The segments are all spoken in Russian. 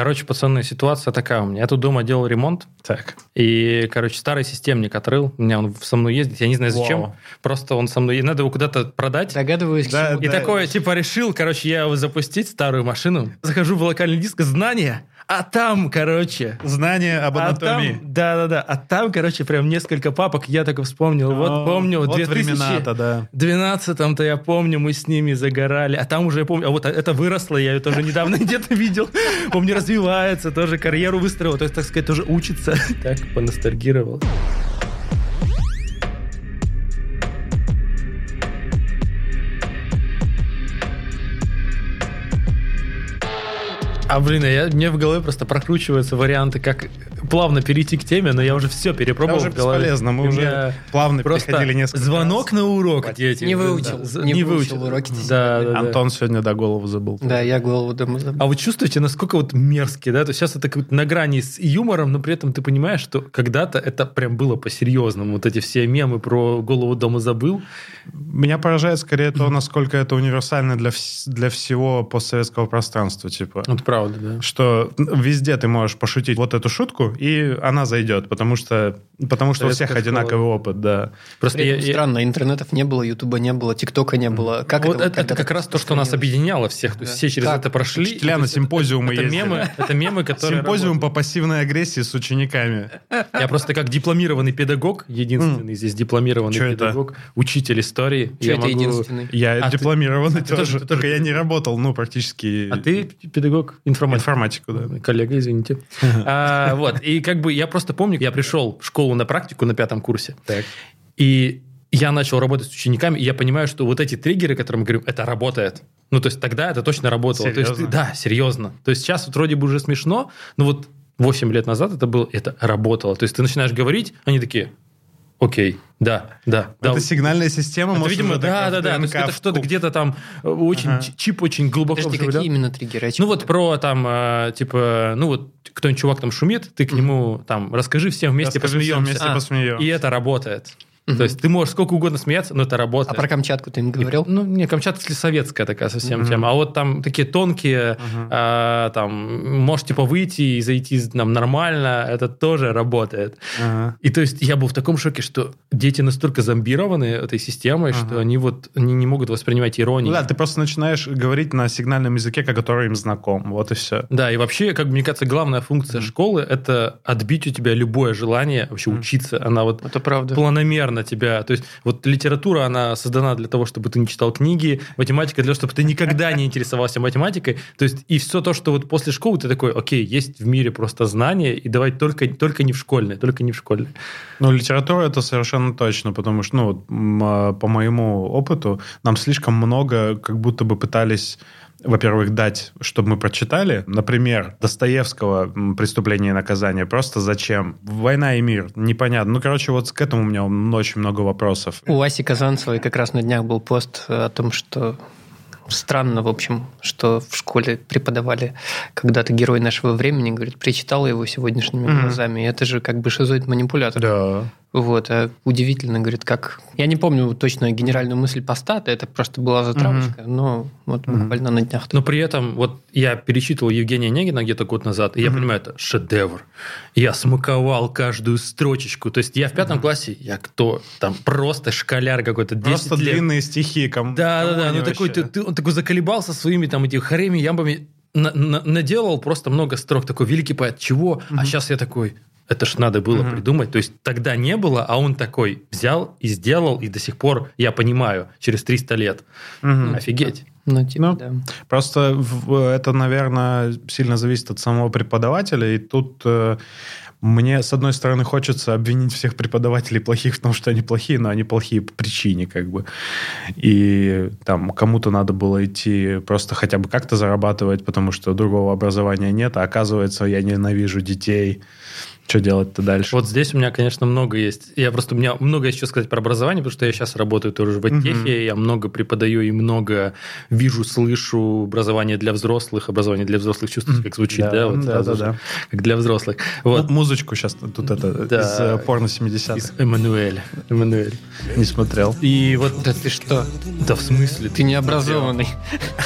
Короче, пацаны, ситуация такая у меня. Я тут дома делал ремонт. Так. И, короче, старый системник отрыл. У меня он со мной ездит. Я не знаю, зачем. Вау. Просто он со мной... И надо его куда-то продать. Догадываюсь, к Да, чему. И да. такое, типа, решил, короче, я его запустить, старую машину. Захожу в локальный диск, знания, а там, короче... Знание об А анатомии. там, да, да, да. А там, короче, прям несколько папок. Я только вспомнил. Вот О, помню, вот 2000 времена-то, да. 12-м-то я помню, мы с ними загорали. А там уже я помню, а вот это выросло, я ее тоже недавно где-то видел. Помню, развивается, тоже карьеру выстроил. То есть, так сказать, тоже учится. Так, поностальгировал. А, блин, я, мне в голове просто прокручиваются варианты, как плавно перейти к теме, но я уже все перепробовал Это уже бесполезно, мы уже плавно переходили несколько звонок на урок, дети. Не выучил, Да, не выучил уроки ты Да, да, да. Антон сегодня до голову забыл. Да, я голову дома забыл. А вы чувствуете, насколько вот мерзкие, да? То есть сейчас это как бы на грани с юмором, но при этом ты понимаешь, что когда-то это прям было по-серьезному. Вот эти все мемы про голову дома забыл. Меня поражает скорее то, насколько это универсально для, вс- для всего постсоветского пространства. Типа, Вот правда, да. что везде ты можешь пошутить вот эту шутку, и она зайдет, потому что, потому что у всех одинаковый опыт, да. Просто я- этом я- странно, интернетов не было, ютуба не было, тиктока не было. Как вот это, это, это как раз то, что нас объединяло всех. То есть Да. все через Как? это прошли. Учителя на симпозиумы это ездили. мемы, это мемы, которые Симпозиум работают. по пассивной агрессии с учениками. Я просто как дипломированный педагог, единственный здесь дипломированный это? педагог, учитель истории. Я это могу- единственный? Я А дипломированный ты тоже, тоже- ты только тоже- я не работал, ну, практически А ты педагог информатики? информатику, да. Коллега, извините. А, вот, и как бы я просто помню, я пришел в школу на практику на пятом курсе, Так. и я начал работать с учениками, и я понимаю, что вот эти триггеры, которые мы говорим, это работает. Ну, то есть тогда это точно работало. То есть, Серьезно? да, серьезно. То есть сейчас вот вроде бы уже смешно, но вот 8 лет назад это было, это работало. То есть ты начинаешь говорить, они такие, окей, да, да. да. Это сигнальная система, Это, может, видимо, да, да, да. То есть это что-то где-то там э, очень, Ага. чип очень глубоко Подожди, какие именно триггеры? Ну вот про там, э, типа, ну вот кто-нибудь чувак там шумит, ты к нему там расскажи всем вместе Расскажи всем посмеемся. вместе А, посмеемся. И это работает. То есть ты можешь сколько угодно смеяться, но это А работает. про Камчатку ты им говорил? Ну, не, Камчатка советская такая совсем Мгм. тема. А вот там такие тонкие, Мгм. а, там, можешь типа выйти и зайти там нормально, это тоже работает. Ага. И то есть я был в таком шоке, что дети настолько зомбированы этой системой, Ага. что они вот они не могут воспринимать иронию. Ну да, ты просто начинаешь говорить на сигнальном языке, который им знаком. Вот и все. Да, и вообще, как мне кажется, главная функция школы – это отбить у тебя любое желание вообще Мгм. учиться. Она вот Это правда. планомерно тебя... То есть вот литература, она создана для того, чтобы ты не читал книги, математика для того, чтобы ты никогда не интересовался математикой. То есть и все то, что вот после школы ты такой, окей, есть в мире просто знания, и давай только, только не в школьной, только не в школьной. Ну, литература это совершенно точно, потому что, ну, а, по моему опыту, нам слишком много как будто бы пытались во-первых, дать, чтобы мы прочитали. Например, Достоевского «Преступление и наказание». Просто зачем? «Война и мир». Непонятно. Ну, короче, вот к этому у меня очень много вопросов. У Аси Казанцевой как раз на днях был пост о том, что странно, в общем, что в школе преподавали когда-то герой нашего времени, говорит, причитала его сегодняшними Мгм. глазами. Это же как бы шизоид-манипулятор. Да. Вот, а удивительно, говорит, как... Я не помню точно генеральную мысль поста, это просто была затравочка, но вот Мгм. буквально на днях. Но при этом вот я перечитывал Евгения Онегина где-то год назад, и я Мгм. понимаю, это шедевр. Я смаковал каждую строчечку. То есть я в пятом классе, я кто? Там просто школяр какой-то, 10 Просто лет. длинные стихи. Кому, Да, да, кому да. Ну такой, ты, ты- он такой заколебался своими там этими харями, ямбами, на- на- наделал просто много строк. Такой великий поэт. Чего? А Мгм. сейчас я такой. Это ж надо было Мгм. придумать. То есть тогда не было, а он такой взял и сделал, и до сих пор я понимаю, через 300 лет. Мгм. Офигеть. Ну, типа, Ну, да. Просто это, наверное, сильно зависит от самого преподавателя. И тут э, мне, с одной стороны, хочется обвинить всех преподавателей плохих в том, что они плохие, но они плохие по причине, как бы. И там кому-то надо было идти просто хотя бы как-то зарабатывать, потому что другого образования нет. А оказывается, я ненавижу детей. Что делать-то дальше? Вот здесь у меня, конечно, много есть. Я просто, у меня много есть что сказать про образование, потому что я сейчас работаю тоже в техе, Мгм. я много преподаю и много вижу, слышу образование для взрослых, образование для взрослых чувствуете, как звучит, да? Вот да, сразу да, же. да. Как для взрослых. Вот. Вот. Музычку сейчас тут это Да. из э, порно 70-х. Из Эммануэль. Эммануэль. Не смотрел. И вот, Да ты что? да в смысле? Ты необразованный.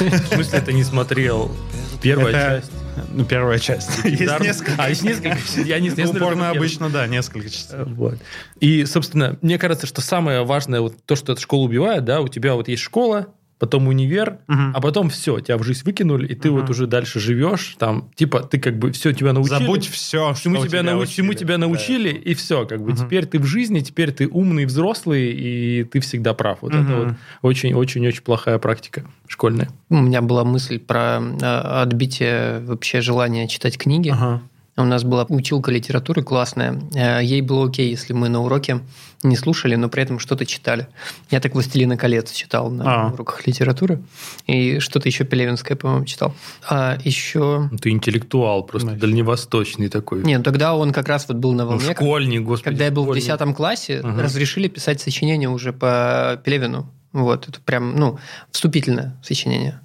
В смысле ты не смотрел? Первая часть. Ну, первая часть. Есть Дарм- несколько. А, есть несколько. Я не знаю. Упорно обычно, да, несколько частей. Вот. И, собственно, мне кажется, что самое важное, вот то, что эта школа убивает, да, у тебя вот есть школа, потом универ, Мгм. а потом все, тебя в жизнь выкинули, и ты Мгм. вот уже дальше живешь, там, типа, ты как бы все тебя научили. Забудь все, Всему что тебя, тебя нау- всему тебя научили, и все, как бы Мгм. теперь ты в жизни, теперь ты умный, взрослый, и ты всегда прав. Вот это Мгм. вот очень-очень-очень плохая практика школьная. У меня была мысль про э, отбитие вообще желания читать книги. Да. Ага. У нас была училка литературы классная. Э, Ей было окей, если мы на уроке не слушали, но при этом что-то читали. Я так «Властелина колец» читал на А. уроках литературы. И что-то еще Пелевинское, по-моему, читал. А еще... Ну, Ты интеллектуал, просто Значит. дальневосточный такой. Нет, тогда он как раз вот был на Ну, волне. школьник, господи. Когда я был в школьник. 10 классе, Ага. разрешили писать сочинение уже по Пелевину. Вот, это прям, ну, вступительное сочинение.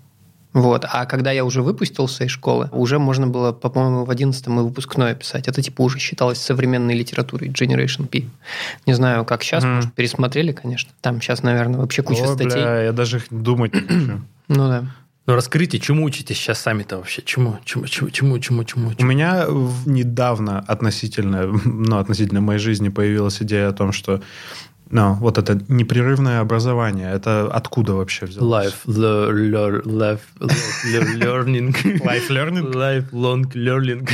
Вот. А когда я уже выпустился из школы, уже можно было, по-моему, в 11 и выпускное писать. Это типа уже считалось современной литературой Generation P. Не знаю, как сейчас, Мгм. может, пересмотрели, конечно. Там сейчас, наверное, вообще куча О, статей. бля, я даже думать не хочу. Ну да. Ну, раскрытие, чему учитесь сейчас сами-то вообще? Чему, чему, чему, чему, чему, чему? У меня недавно относительно, ну, относительно моей жизни появилась идея о том, что ну, вот это непрерывное образование, это откуда вообще взялось? Life, le- lear- life, le- learning. Life learning? Lifelong learning.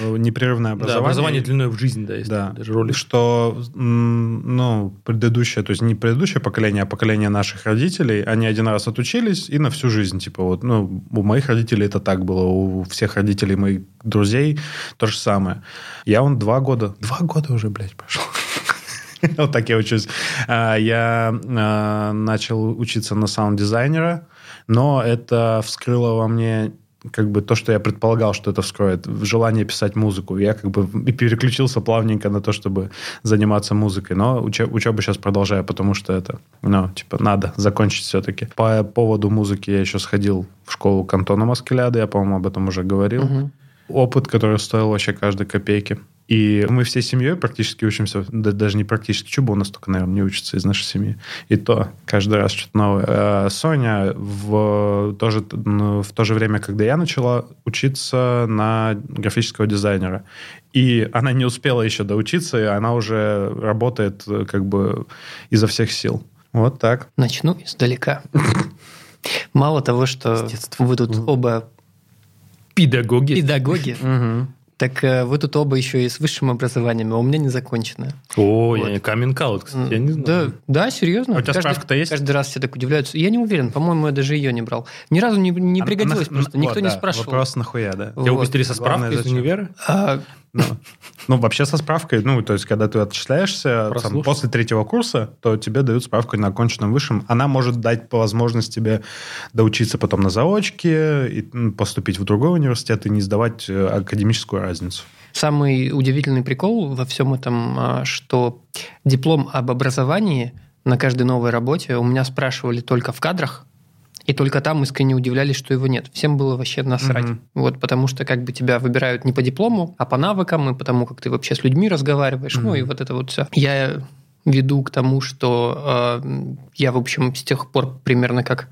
Э, Непрерывное Да, образование. образование длиной в жизнь, да, есть Да, даже ролик. что ну, предыдущее, то есть не предыдущее поколение, а поколение наших родителей, они один раз отучились и на всю жизнь, типа вот, ну, у моих родителей это так было, у всех родителей моих друзей то же самое. Я он два года, два года уже, блядь, пошел. Вот так я учусь. А, Я а, начал учиться на саунд-дизайнера, но это вскрыло во мне как бы то, что я предполагал, что это вскроет, желание писать музыку. Я как бы и переключился плавненько на то, чтобы заниматься музыкой. Но учеб- учебу сейчас продолжаю, потому что это, ну, типа, надо закончить все-таки. По поводу музыки я еще сходил в школу к Антону Маскеляду, я, по-моему, об этом уже говорил. Мгм. Опыт, который стоил вообще каждой копейки. И мы всей семьей практически учимся, да- даже не практически, Чуба у нас только, наверное, не учится из нашей семьи. И то каждый раз что-то новое. А Соня в, тоже, ну, в то же время, когда я начала учиться на графического дизайнера. И она не успела еще доучиться, и она уже работает как бы изо всех сил. Вот так. Начну издалека. Мало того, что вы тут оба Педагоги. педагоги, так э, вы тут оба еще и с высшим образованием, а у меня не законченное. О, Вот. я каминг кстати, я не Да, знаю. да, серьезно. А у тебя Каждый- справка-то есть? Каждый раз все так удивляются. Я не уверен, по-моему, я даже ее не брал. Ни разу не, не А пригодилось на- просто, на- никто вот, не да, спрашивал. Вопрос нахуя, да? Тебя Вот. выпустили со Главное, справкой из универа? А, Ну, ну, вообще со справкой, ну, то есть, когда ты отчисляешься там, после третьего курса, то тебе дают справку на оконченном высшем. Она может дать по возможность тебе доучиться потом на заочке, и поступить в другой университет и не сдавать э, академическую разницу. Самый удивительный прикол во всем этом, а, что диплом об образовании на каждой новой работе у меня спрашивали только в кадрах, и только там искренне удивлялись, что его нет. Всем было вообще насрать. Мгм. Вот, потому что как бы тебя выбирают не по диплому, а по навыкам и потому, как ты вообще с людьми разговариваешь. Ну Мгм. и вот это вот все. Я веду к тому, что э, я, в общем, с тех пор примерно как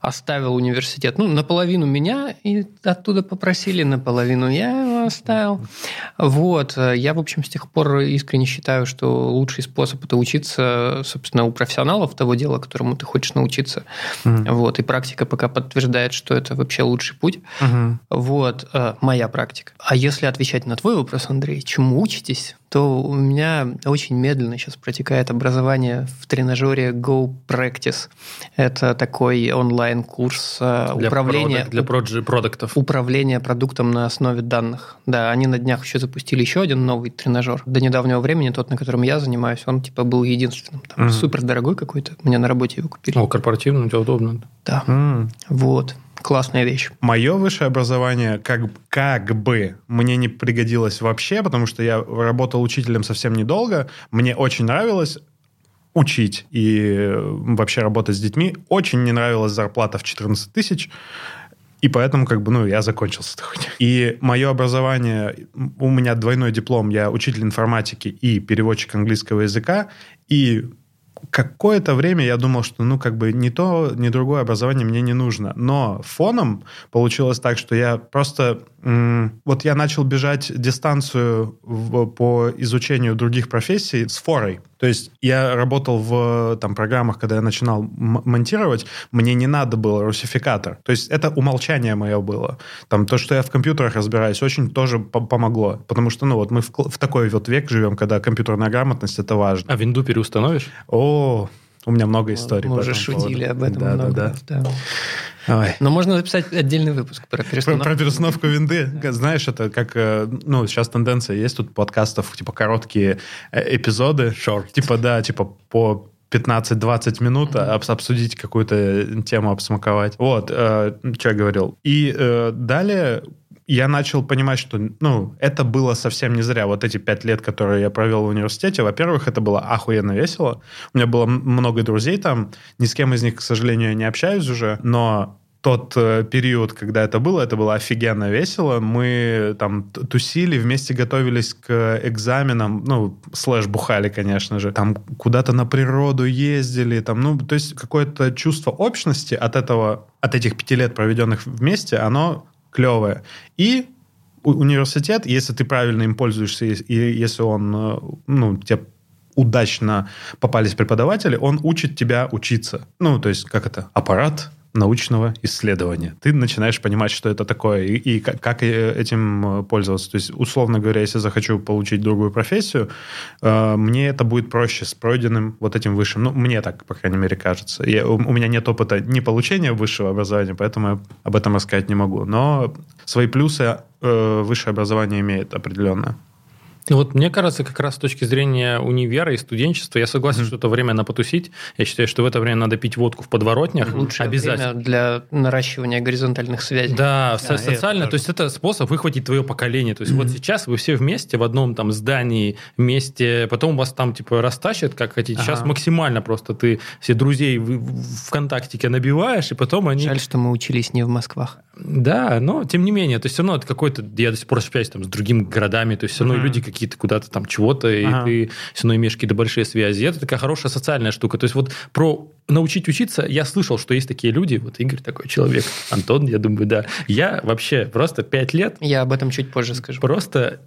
оставил университет. Ну, наполовину меня и оттуда попросили, наполовину я его оставил. Вот. Я, в общем, с тех пор искренне считаю, что лучший способ это учиться, собственно, у профессионалов того дела, которому ты хочешь научиться. Вот. И практика пока подтверждает, что это вообще лучший путь. Вот. э, Моя практика. А если отвечать на твой вопрос, Андрей, чему учитесь, то у меня очень медленно сейчас протекает образование в тренажере Go Practice. Это такой онлайн-курс э, Для управления, продак- Для продуктов. управления продуктом на основе данных. Да, они на днях еще запустили еще один новый тренажер. До недавнего времени тот, на котором я занимаюсь, он типа был единственным. Там Мгм. супер дорогой какой-то. Мне на работе его купили. О, корпоративно, у тебя удобно. Да, М. вот. Классная вещь. Мое высшее образование как, как бы мне не пригодилось вообще, потому что я работал учителем совсем недолго. Мне очень нравилось учить и э, вообще работать с детьми. Очень не нравилась зарплата в 14 тысяч. И поэтому, как бы, ну, я закончил с этой хуйней. И мое образование, у меня двойной диплом, я учитель информатики и переводчик английского языка, и какое-то время я думал, что, ну, как бы ни то, ни другое образование мне не нужно. Но фоном получилось так, что я просто... Вот я начал бежать дистанцию в, по изучению других профессий с форой. То есть я работал в там, программах, когда я начинал монтировать, мне не надо было русификатор. То есть это умолчание мое было. Там то, что я в компьютерах разбираюсь, очень тоже помогло. Потому что, ну, вот мы в, в такой вот век живем, когда компьютерная грамотность — это важно. А винду переустановишь? О, у меня много историй. Мы уже шутили поводу. об этом да, много. Да, да. Ой. Но можно записать отдельный выпуск про перестановку. Про, про перестановку винды. Да. Знаешь, это как... э, Ну, сейчас тенденция есть тут подкастов, типа, короткие э, эпизоды. Short. Типа, да, типа, по 15-20 минут mm-hmm. обсудить какую-то тему, обсмаковать. Вот, э, что я говорил. И э, далее я начал понимать, что ну, это было совсем не зря. Вот эти пять лет, которые я провел в университете, во-первых, это было охуенно весело. У меня было много друзей там. Ни с кем из них, к сожалению, не общаюсь уже. Но тот э, период, когда это было, это было офигенно весело. Мы там тусили, вместе готовились к экзаменам, ну, слэш бухали, конечно же. Там куда-то на природу ездили, там, ну, то есть какое-то чувство общности от этого, от этих пяти лет, проведенных вместе, оно клевое. И университет, если ты правильно им пользуешься, и если он, э, ну, тебе удачно попались преподаватели, он учит тебя учиться. Ну, то есть, как это? Аппарат научного исследования. Ты начинаешь понимать, что это такое и, и как, как этим э, пользоваться. То есть, условно говоря, если захочу получить другую профессию, э, мне это будет проще с пройденным вот этим высшим. Ну, мне так, по крайней мере, кажется. Я, у, у меня нет опыта не получения высшего образования, поэтому я об этом рассказать не могу. Но свои плюсы э, высшее образование имеет определенно. Ну вот мне кажется, как раз с точки зрения универа и студенчества, я согласен, mm-hmm. что это время на потусить. Я считаю, что в это время надо пить водку в подворотнях. Лучше обязательно. время для наращивания горизонтальных связей. Да, а, социально. То есть это способ выхватить твое поколение. То есть mm-hmm. вот сейчас вы все вместе в одном там здании, вместе, потом вас там типа растащат, как хотите. Ага. Сейчас максимально просто ты все друзей в ВКонтактике набиваешь, и потом они... Жаль, что мы учились не в Москвах. Да, но тем не менее, то есть все равно это какой-то... Я до сих пор общаюсь там с другими городами, то есть все равно mm-hmm. люди какие-то куда-то там чего-то, ага. и ты все равно имеешь какие-то большие связи. Это такая хорошая социальная штука. То есть вот про научить учиться, я слышал, что есть такие люди, вот Игорь такой человек, Антон, я думаю, да. Я вообще просто пять лет... Я об этом чуть позже скажу. Просто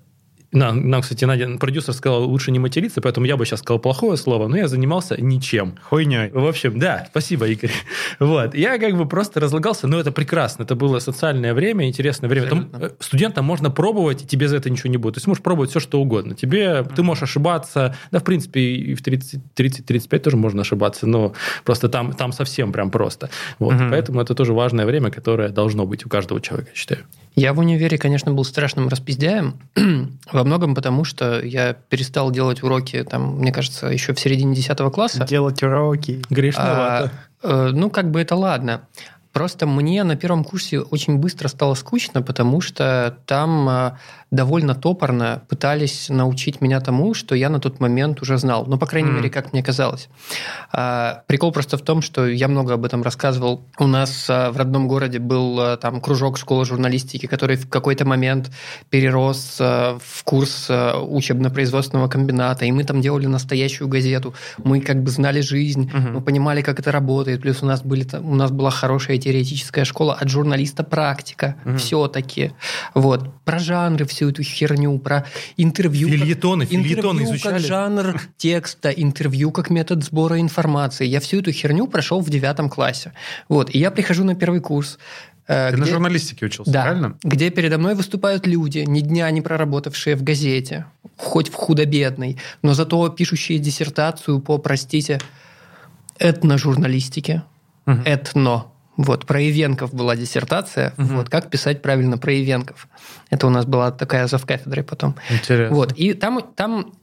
нам, нам, кстати, Надя, продюсер сказал, лучше не материться, поэтому я бы сейчас сказал плохое слово, но я занимался ничем. Хуйней. В общем, да, спасибо, Игорь. Вот. Я как бы просто разлагался, но это прекрасно. Это было социальное время, интересное время. Там, э, студентам можно пробовать, и тебе за это ничего не будет. То есть можешь пробовать все, что угодно. Тебе, mm-hmm. ты можешь ошибаться. Да, в принципе, и в 30-35 тоже можно ошибаться, но просто там, там совсем прям просто. Вот. Mm-hmm. Поэтому это тоже важное время, которое должно быть у каждого человека, я считаю. Я в универе, конечно, был страшным распиздяем. Во многом потому, что я перестал делать уроки, там, мне кажется, еще в середине 10 класса. Делать уроки. Грешновато. А, э, ну, как бы это ладно. Просто мне на первом курсе очень быстро стало скучно, потому что там а, довольно топорно пытались научить меня тому, что я на тот момент уже знал. Ну, по крайней mm. мере, как мне казалось. А, прикол просто в том, что я много об этом рассказывал. У нас а, в родном городе был а, там кружок школы журналистики, который в какой-то момент перерос а, в курс а, учебно-производственного комбината, и мы там делали настоящую газету. Мы как бы знали жизнь, mm-hmm. мы понимали, как это работает. Плюс у нас, были, у нас была хорошая теоретическая школа, от журналиста практика. Mm-hmm. Все-таки. Вот. Про жанры, все всю эту херню про интервью. Фильетоны, как, фильетоны интервью изучали. как жанр текста, интервью как метод сбора информации. Я всю эту херню прошел в девятом классе. Вот. И я прихожу на первый курс. Э, Ты где, на журналистике учился, да, правильно? Где передо мной выступают люди, ни дня не проработавшие в газете, хоть в худо-бедной, но зато пишущие диссертацию по, простите, этножурналистике. Угу. Этно вот, про Ивенков была диссертация. Угу. Вот, как писать правильно про Ивенков. Это у нас была такая завкафедрой потом. Интересно. Вот, и там, там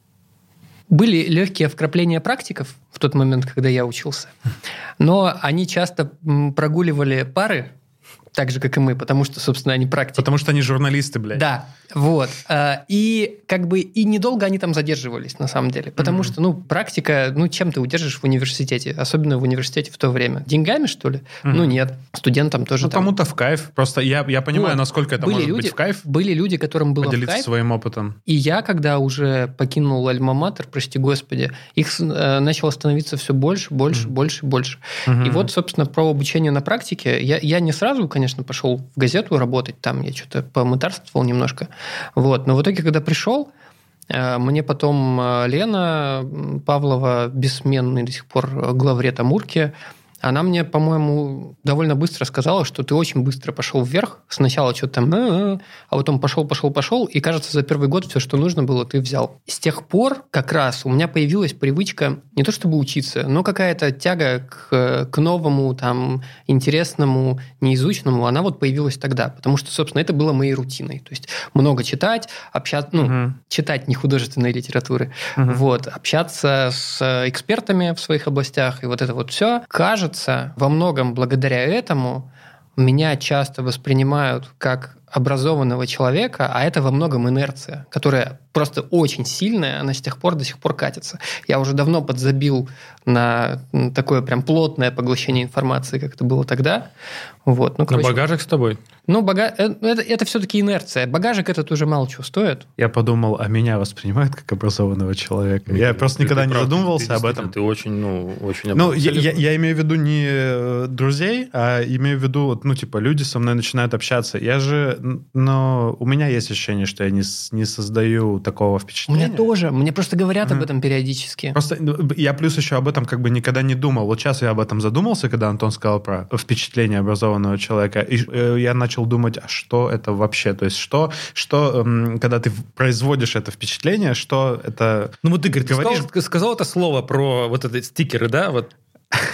были легкие вкрапления практиков в тот момент, когда я учился. Но они часто прогуливали пары, так же, как и мы, потому что, собственно, они практики. Потому что они журналисты, блядь. Да, вот. А, И как бы и недолго они там задерживались, на самом деле. Потому что, ну, практика, ну, чем ты удержишь в университете? Особенно в университете в то время. Деньгами, что ли? Ну, нет. Студентам тоже Ну, там. кому-то в кайф. Просто я, я понимаю, Вот. насколько это были может люди, быть в кайф. Были люди, которым было в Поделиться кайф. своим опытом. И я, когда уже покинул Альма-Матер, прости господи, их э, начало становиться все больше, больше, больше, больше. И вот, собственно, про обучение на практике. Я, я не сразу, конечно, пошел в газету работать, там я что-то помытарствовал немножко. Вот. Но в итоге, когда пришел, э, мне потом э, Лена Павлова, бессменный до сих пор главред Амурки, она мне, по-моему, довольно быстро сказала, что ты очень быстро пошел вверх. Сначала что-то там, «А-а-а», а потом пошел, пошел, пошел, и, кажется, за первый год все, что нужно было, ты взял. С тех пор как раз у меня появилась привычка не то чтобы учиться, но какая-то тяга к, к новому, там, интересному, неизученному, она вот появилась тогда, потому что, собственно, это было моей рутиной. То есть много читать, общаться, ну, Мгм. читать не художественной литературы, вот, общаться с э, экспертами в своих областях, и вот это вот все. Кажется, во многом благодаря этому меня часто воспринимают как образованного человека, а это во многом инерция, которая просто очень сильная, она с тех пор до сих пор катится. Я уже давно подзабил на такое прям плотное поглощение информации, как это было тогда. Вот. Ну, На короче, багажик с тобой. ну, бага... э, это, это все-таки инерция. Багажик этот уже мало чего стоит. Я подумал, а меня воспринимают как образованного человека. Я просто Ты- никогда ты не прав, задумывался ты об этом. Ты очень, ну, очень... Ну, я, я- я имею в виду не э, друзей, а имею в виду, вот, ну, типа, люди со мной начинают общаться. Я же, но у меня есть ощущение, что я не, не создаю такого У впечатления. меня тоже. Мне просто говорят об Мгм. этом периодически. Просто ну, я плюс еще об этом как бы никогда не думал. Вот сейчас я об этом задумался, когда Антон сказал про впечатление образованного человека. И э, я начал думать, а что это вообще? То есть что, что эм, когда ты производишь это впечатление, что это... Ну вот, Игорь, ты Говоришь- сказал, сказал это слово про вот эти стикеры, да? Вот.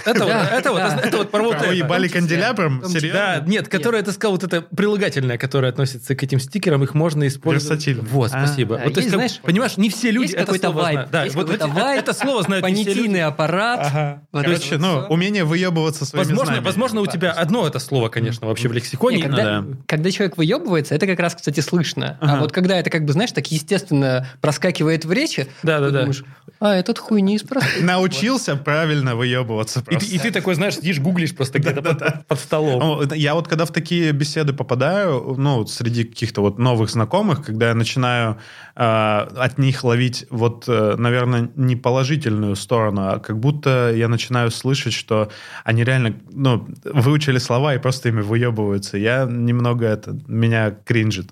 Это, вот, Да, это, вот, да. это вот про вот это. ебали канделябром? Серьезно? Да, нет, которое ты сказал, вот это прилагательное, которое относится к этим стикерам, их можно использовать. Версатильно. Вот, А. спасибо. Да, вот, то есть, знаешь, понимаешь, не все люди это какой-то слово вайб, знают. Да, есть вот какой-то это, вайб, это слово знают. Понятийный аппарат. Ага. Вот Короче, это ну, умение выебываться своими Возможно, знаниями. возможно, у тебя одно это слово, конечно, вообще в лексиконе. Не, когда, да. когда человек выебывается, это как раз, кстати, слышно. А вот когда это, как бы, знаешь, так естественно проскакивает в речи, Да-да-да. ты думаешь, а, этот хуй не из простых. Научился правильно выебываться И, ты- просто. и ты такой, знаешь, сидишь, гуглишь просто где-то под, под столом. Это- Я вот когда в такие беседы попадаю, ну, среди каких-то вот новых знакомых, когда я начинаю э, от них ловить вот, э, наверное, не положительную сторону, а как будто я начинаю слышать, что они реально, ну, выучили слова и просто ими выебываются. Я немного это, меня кринжит.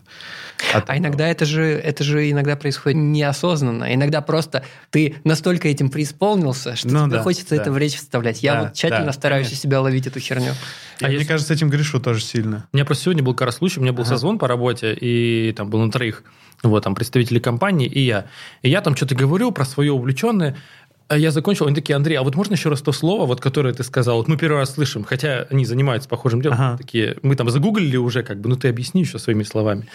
От А этого. иногда это же, это же иногда происходит неосознанно. Иногда просто ты настолько этим преисполнился, что Ну тебе да, хочется да. это в речь вставлять. Я Да, вот тщательно да, стараюсь конечно. себя ловить эту херню. Я, А мне если- кажется, этим грешу тоже сильно. У меня просто сегодня был как раз случай, у меня был Ага. созвон по работе, и там был на троих, вот, там, представители компании, и я. И я там что-то говорю про свое увлеченное, а я закончил, они такие, Андрей, а вот можно еще раз то слово, вот, которое ты сказал? Вот мы первый раз слышим, хотя они занимаются похожим делом. Ага. Такие, мы там загуглили уже, как бы, ну ты объясни еще своими словами.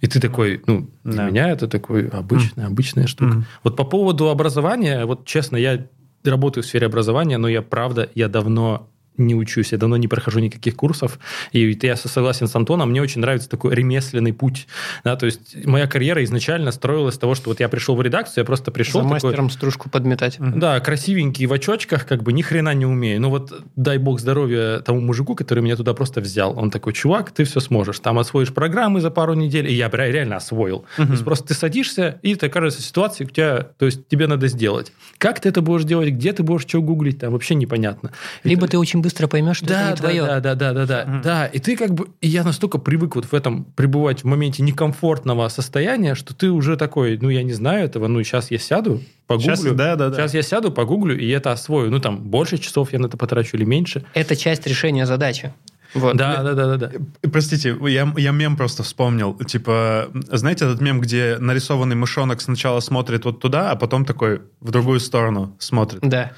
И ты такой, ну, для Да. меня это такой обычная, обычная штука. Вот по поводу образования, вот честно, я работаю в сфере образования, но я правда, я давно не учусь, я давно не прохожу никаких курсов, и я согласен с Антоном, мне очень нравится такой ремесленный путь, да, то есть моя карьера изначально строилась с того, что вот я пришел в редакцию, я просто пришел За такой, мастером стружку подметать. да, красивенький в очочках, как бы ни хрена не умею. Ну вот дай бог здоровья тому мужику, который меня туда просто взял. Он такой, чувак, ты все сможешь. Там освоишь программы за пару недель. И я реально освоил. То есть просто ты садишься, и ты окажешься в ситуации, у тебя, то есть тебе надо сделать. Как ты это будешь делать, где ты будешь что гуглить, там вообще непонятно. Либо ты очень быстро поймешь, что это да, не да, твое. да, да, да, да, да, да. И ты как бы, и я настолько привык вот в этом пребывать в моменте некомфортного состояния, что ты уже такой, ну я не знаю этого, ну сейчас я сяду, погуглю, Сейчас, да, да, да. сейчас я сяду, погуглю и это освою. Ну там больше часов я на это потрачу или меньше. Это часть решения задачи. Вот. Да, да, да, да, да. Э, Простите, я, я мем просто вспомнил. Типа, знаете этот мем, где нарисованный мышонок сначала смотрит вот туда, а потом такой в другую сторону смотрит? Да.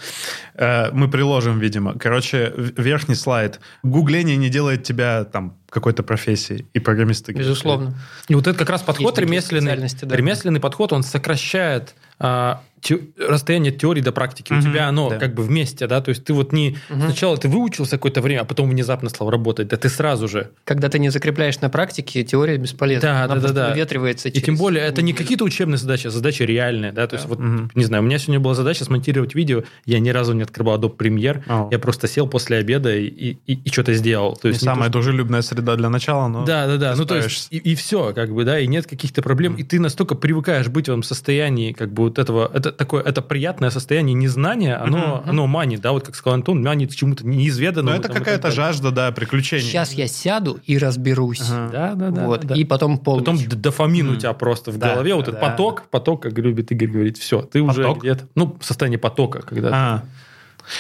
Э, Мы приложим, видимо. Короче, верхний слайд. Гугление не делает тебя там какой-то профессией и программисты. Безусловно. И вот это как раз подход такие ремесленный, да. ремесленный подход, он сокращает а, те- расстояние от теории до практики. У Мгм, тебя оно да. как бы вместе, да, то есть ты вот не Мгм. сначала ты выучился какое-то время, а потом внезапно стал работать, да ты сразу же. Когда ты не закрепляешь на практике, теория бесполезна. Да, Она да, да, выветривается И через тем более это не какие-то учебные задачи, а задачи реальные, да, то есть Да. вот, Мгм. не знаю, у меня сегодня была задача смонтировать видео, я ни разу не открывал Adobe Premiere, О. я просто сел после обеда и, и, и что-то сделал. То Не есть не самая то, дружелюбная среда для начала, но... Да, да, да. Ну, то есть, справишься. и, все, как бы, да, и нет каких-то проблем. И ты настолько привыкаешь быть в этом состоянии, как бы, вот этого, это такое, это приятное состояние незнания, оно, Мгм. оно манит, да, вот как сказал Антон, манит к чему-то Но неизведанному. это там, и какая-то жажда, да, приключений. Сейчас я сяду и разберусь. Ага. Да, да, да. вот. да, да. И потом полночь. Потом дофамин у Мгм. тебя просто в Да, голове, вот да, этот да. поток, поток, как любит Игорь говорить, все, ты уже Поток? где-то, ну, состояние потока, когда А.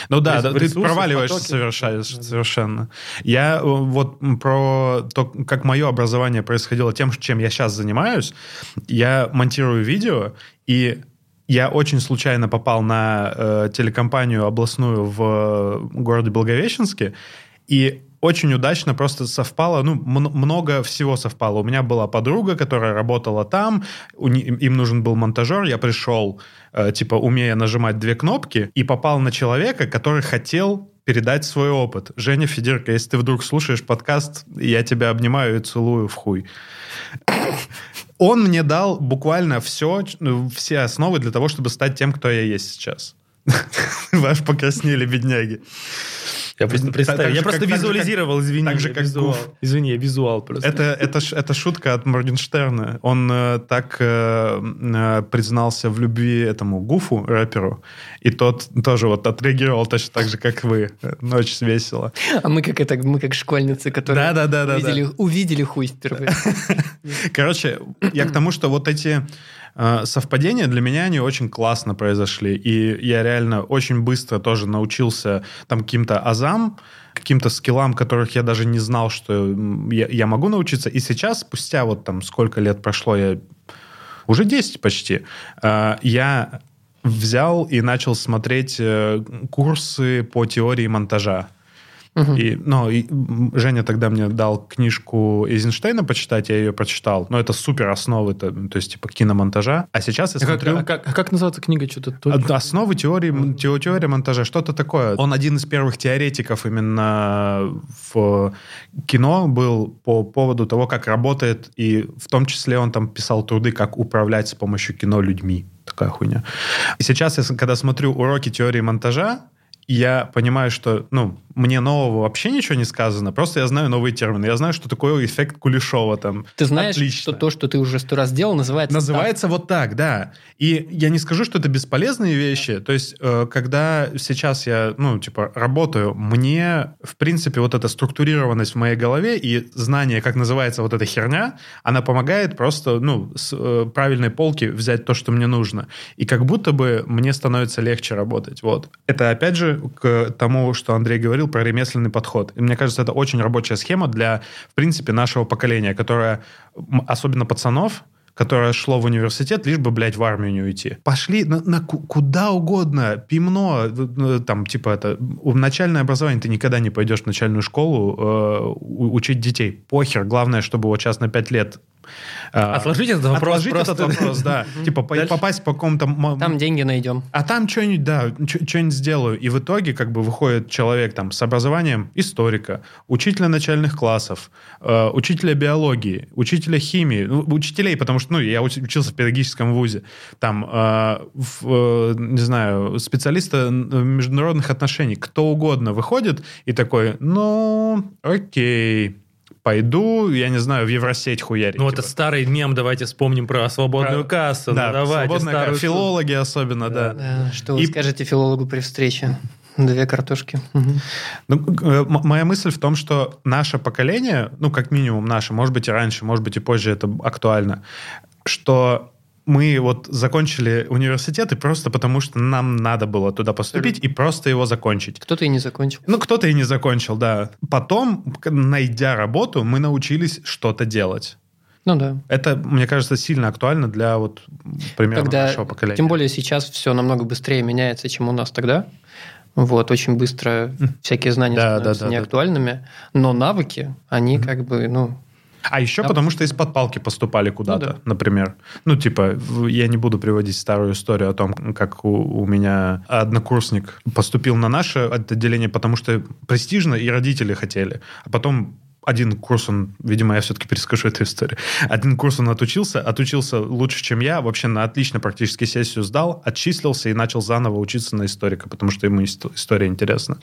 Ну да, да, ты проваливаешься потоке. совершенно, совершенно. Я э, вот про то, как мое образование происходило тем, чем я сейчас занимаюсь. Я монтирую видео, и я очень случайно попал на э, телекомпанию областную в э, городе Благовещенске, и очень удачно просто совпало, ну, много всего совпало. У меня была подруга, которая работала там, ни- им нужен был монтажер, я пришел, э, типа, умея нажимать две кнопки, и попал на человека, который хотел передать свой опыт. Женя Федерка, если ты вдруг слушаешь подкаст, я тебя обнимаю и целую в хуй. Он мне дал буквально все, ну, все основы для того, чтобы стать тем, кто я есть сейчас. Вы аж покраснели, бедняги. Я просто представил. Я просто визуализировал, извини. так же, как визуал. Извини, я визуал просто. Это, это, шутка от Моргенштерна. Он э, так э, э, признался в любви этому Гуфу, рэперу, и тот тоже вот отреагировал точно так же, как вы. Очень весело. А мы как это, мы как школьницы, которые увидели, увидели хуй впервые. Короче, я к тому, что вот эти совпадения для меня они очень классно произошли. И я реально очень быстро тоже научился там каким-то азам, каким-то скиллам, которых я даже не знал, что я, я могу научиться. И сейчас, спустя вот там сколько лет прошло, я уже 10 почти, э, я взял и начал смотреть э, курсы по теории монтажа. Мгм. И, ну, и Женя тогда мне дал книжку Эйзенштейна почитать, я ее прочитал. Но это супер основы, то, то есть типа киномонтажа. А сейчас я А как, смотрю... а как- а как называется книга? Что-то Основы теории, м, тео- теория монтажа, что-то такое. Он один из первых теоретиков именно в кино был по поводу того, как работает, и в том числе он там писал труды, как управлять с помощью кино людьми. Такая хуйня. И сейчас, я, когда смотрю уроки теории монтажа, я понимаю, что, ну, мне нового вообще ничего не сказано, просто я знаю новые термины. Я знаю, что такое эффект Кулешова там. Ты знаешь, Отлично. что то, что ты уже сто раз делал, называется Называется вот так, да. И я не скажу, что это бесполезные вещи. То есть, э, когда сейчас я, ну, типа, работаю, мне, в принципе, вот эта структурированность в моей голове и знание, как называется вот эта херня, она помогает просто, ну, с э, правильной полки взять то, что мне нужно. И как будто бы мне становится легче работать. Вот. Это, опять же, к тому, что Андрей говорил про ремесленный подход. И мне кажется, это очень рабочая схема для, в принципе, нашего поколения, которое, особенно пацанов, которое шло в университет, лишь бы, блядь, в армию не уйти. Пошли на, на ку- куда угодно, пимно, э, там, типа, это, начальное образование, ты никогда не пойдешь в начальную школу э, учить детей. Похер, главное, чтобы вот сейчас на 5 лет... э, Отложить этот вопрос Отложить просто. этот вопрос, да. Типа, попасть по какому-то... Там деньги найдем. а там что-нибудь, да, что-нибудь сделаю. И в итоге как бы выходит человек там с образованием историка, учителя начальных классов, э, учителя биологии, учителя химии, ну, учителей, потому что, ну, я уч- учился в педагогическом вузе, там, э, э, не знаю, специалиста международных отношений, кто угодно выходит и такой, ну, окей, пойду, я не знаю, в Евросеть хуярить. Ну, типа. это старый мем, давайте вспомним про свободную Про- кассу. да, ну, давайте, свободная старую ка- филологи особенно, да. Да, Что вы И- скажете филологу при встрече? Две картошки. Ну, э, моя мысль в том, что наше поколение, ну, как минимум наше, может быть и раньше, может быть и позже это актуально, что мы вот закончили университет и просто потому, что нам надо было туда поступить и просто его закончить. Кто-то и не закончил. Ну, кто-то и не закончил, да. Потом, найдя работу, мы научились что-то делать. Ну да. Это, мне кажется, сильно актуально для вот примерно Когда, нашего поколения. тем более сейчас все намного быстрее меняется, чем у нас тогда. Вот, очень быстро всякие знания Да, становятся да, да, да. неактуальными, но навыки, они как бы, ну, А еще Да, потому что из-под палки поступали куда-то, Ну да. например. Ну, типа, я не буду приводить старую историю о том, как у, у меня однокурсник поступил на наше отделение, потому что престижно и родители хотели. А потом один курс он, видимо, я все-таки перескажу эту историю. Один курс он отучился, отучился лучше, чем я, вообще на отлично практически сессию сдал, отчислился и начал заново учиться на историка, потому что ему ист- история интересна.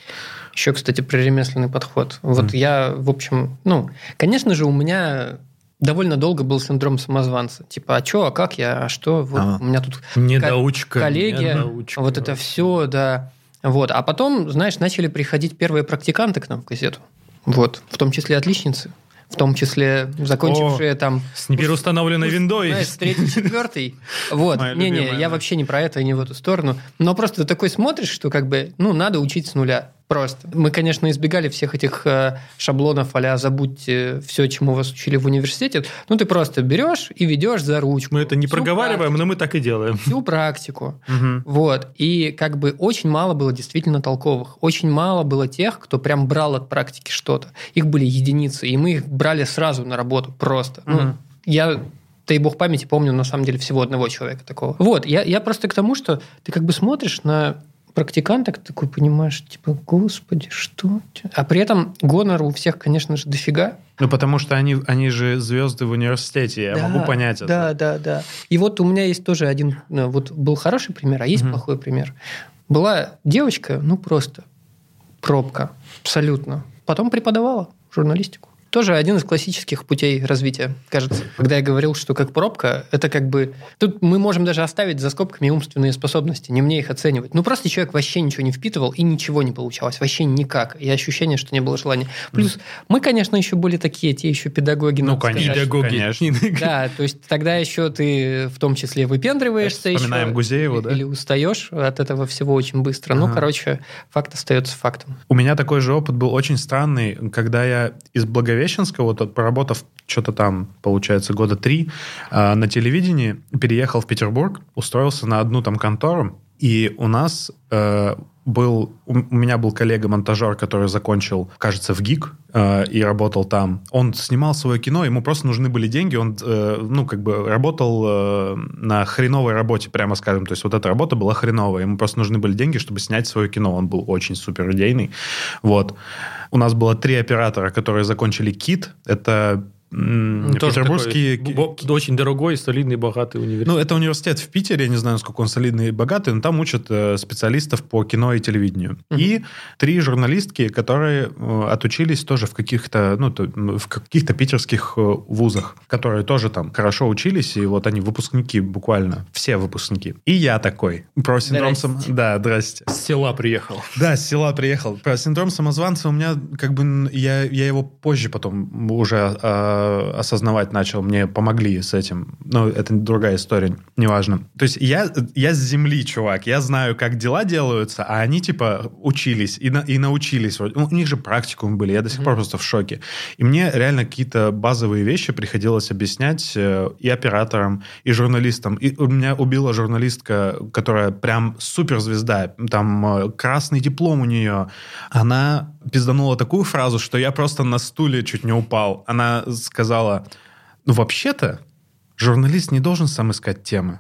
Еще, кстати, про ремесленный подход. Вот я, в общем, ну, конечно же, у меня довольно долго был синдром самозванца. Типа, а что, а как я, а что? Вот Ага. у меня тут Недоучка. коллеги, недоучка. вот это все, да. Вот. А потом, знаешь, начали приходить первые практиканты к нам в газету. Вот. В том числе отличницы. В том числе закончившие там... С непереустановленной виндой. Знаешь, третий, четвертый. Вот. Не-не, я вообще не про это и не в эту сторону. Но просто ты такой смотришь, что как бы, ну, надо учить с нуля. Просто. Мы, конечно, избегали всех этих э, шаблонов а забудьте все, чему вас учили в университете. Ну, ты просто берешь и ведешь за ручку. Мы это не проговариваем, но мы так и делаем. всю практику. Мгм. Вот. И как бы очень мало было действительно толковых. Очень мало было тех, кто прям брал от практики что-то. Их были единицы, и мы их брали сразу на работу просто. Ну, Мгм. я дай бог памяти, помню на самом деле всего одного человека такого. Вот, я, я просто к тому, что ты как бы смотришь на практиканток, такой понимаешь, типа, господи, что? это?» А при этом гонор у всех, конечно же, дофига. Ну, потому что они, они же звезды в университете, я Да, могу понять это. Да, да, да. И вот у меня есть тоже один, ну, вот был хороший пример, а есть Мгм. плохой пример. Была девочка, ну просто пробка, абсолютно. Потом преподавала журналистику. Тоже один из классических путей развития, кажется. Когда я говорил, что как пробка, это как бы... Тут мы можем даже оставить за скобками умственные способности, не мне их оценивать. Ну, просто человек вообще ничего не впитывал, и ничего не получалось. Вообще никак. И ощущение, что не было желания. Плюс мы, конечно, еще были такие, те еще педагоги. Ну, конечно. Педагоги. конечно. Да, то есть тогда еще ты в том числе выпендриваешься еще. Вспоминаем Гузеева, да? Или устаешь от этого всего очень быстро. Ну, короче, факт остается фактом. У меня такой же опыт был очень странный, когда я из Благовещенска, вот от- проработав что-то там, получается, года три, а, на телевидении, переехал в Петербург, устроился на одну там контору, и у нас э, был, у меня был коллега-монтажер, который закончил, кажется, в ГИК э, и работал там. Он снимал свое кино, ему просто нужны были деньги, он, э, ну, как бы работал э, на хреновой работе, прямо скажем. То есть вот эта работа была хреновая, ему просто нужны были деньги, чтобы снять свое кино. Он был очень супер идейный. Вот. У нас было три оператора, которые закончили КИТ. Это Тоже петербургский... такой очень дорогой, солидный, богатый университет. Ну, это университет в Питере, я не знаю, насколько он солидный и богатый, но там учат э, специалистов по кино и телевидению. Мгм. И три журналистки, которые э, отучились тоже в каких-то, ну, в каких-то питерских э, вузах, которые тоже там хорошо учились, и вот они выпускники буквально, все выпускники. И я такой. Про синдром... сам- Здрасте. Да, здрасте. С села приехал. Да, с села приехал. Про синдром самозванца у меня как бы я, я его позже потом уже а, осознавать начал. Мне помогли с этим. Но это другая история, неважно. То есть я, я с земли, чувак. Я знаю, как дела делаются, а они типа учились и, на- и научились. Ну, У них же практикумы были. Я до сих пор просто в шоке. И мне реально какие-то базовые вещи приходилось объяснять э, и операторам, и журналистам. И у меня убила журналистка, которая прям суперзвезда. Там э, красный диплом у нее. Она пизданула такую фразу, что я просто на стуле чуть не упал. Она сказала, ну вообще-то журналист не должен сам искать темы.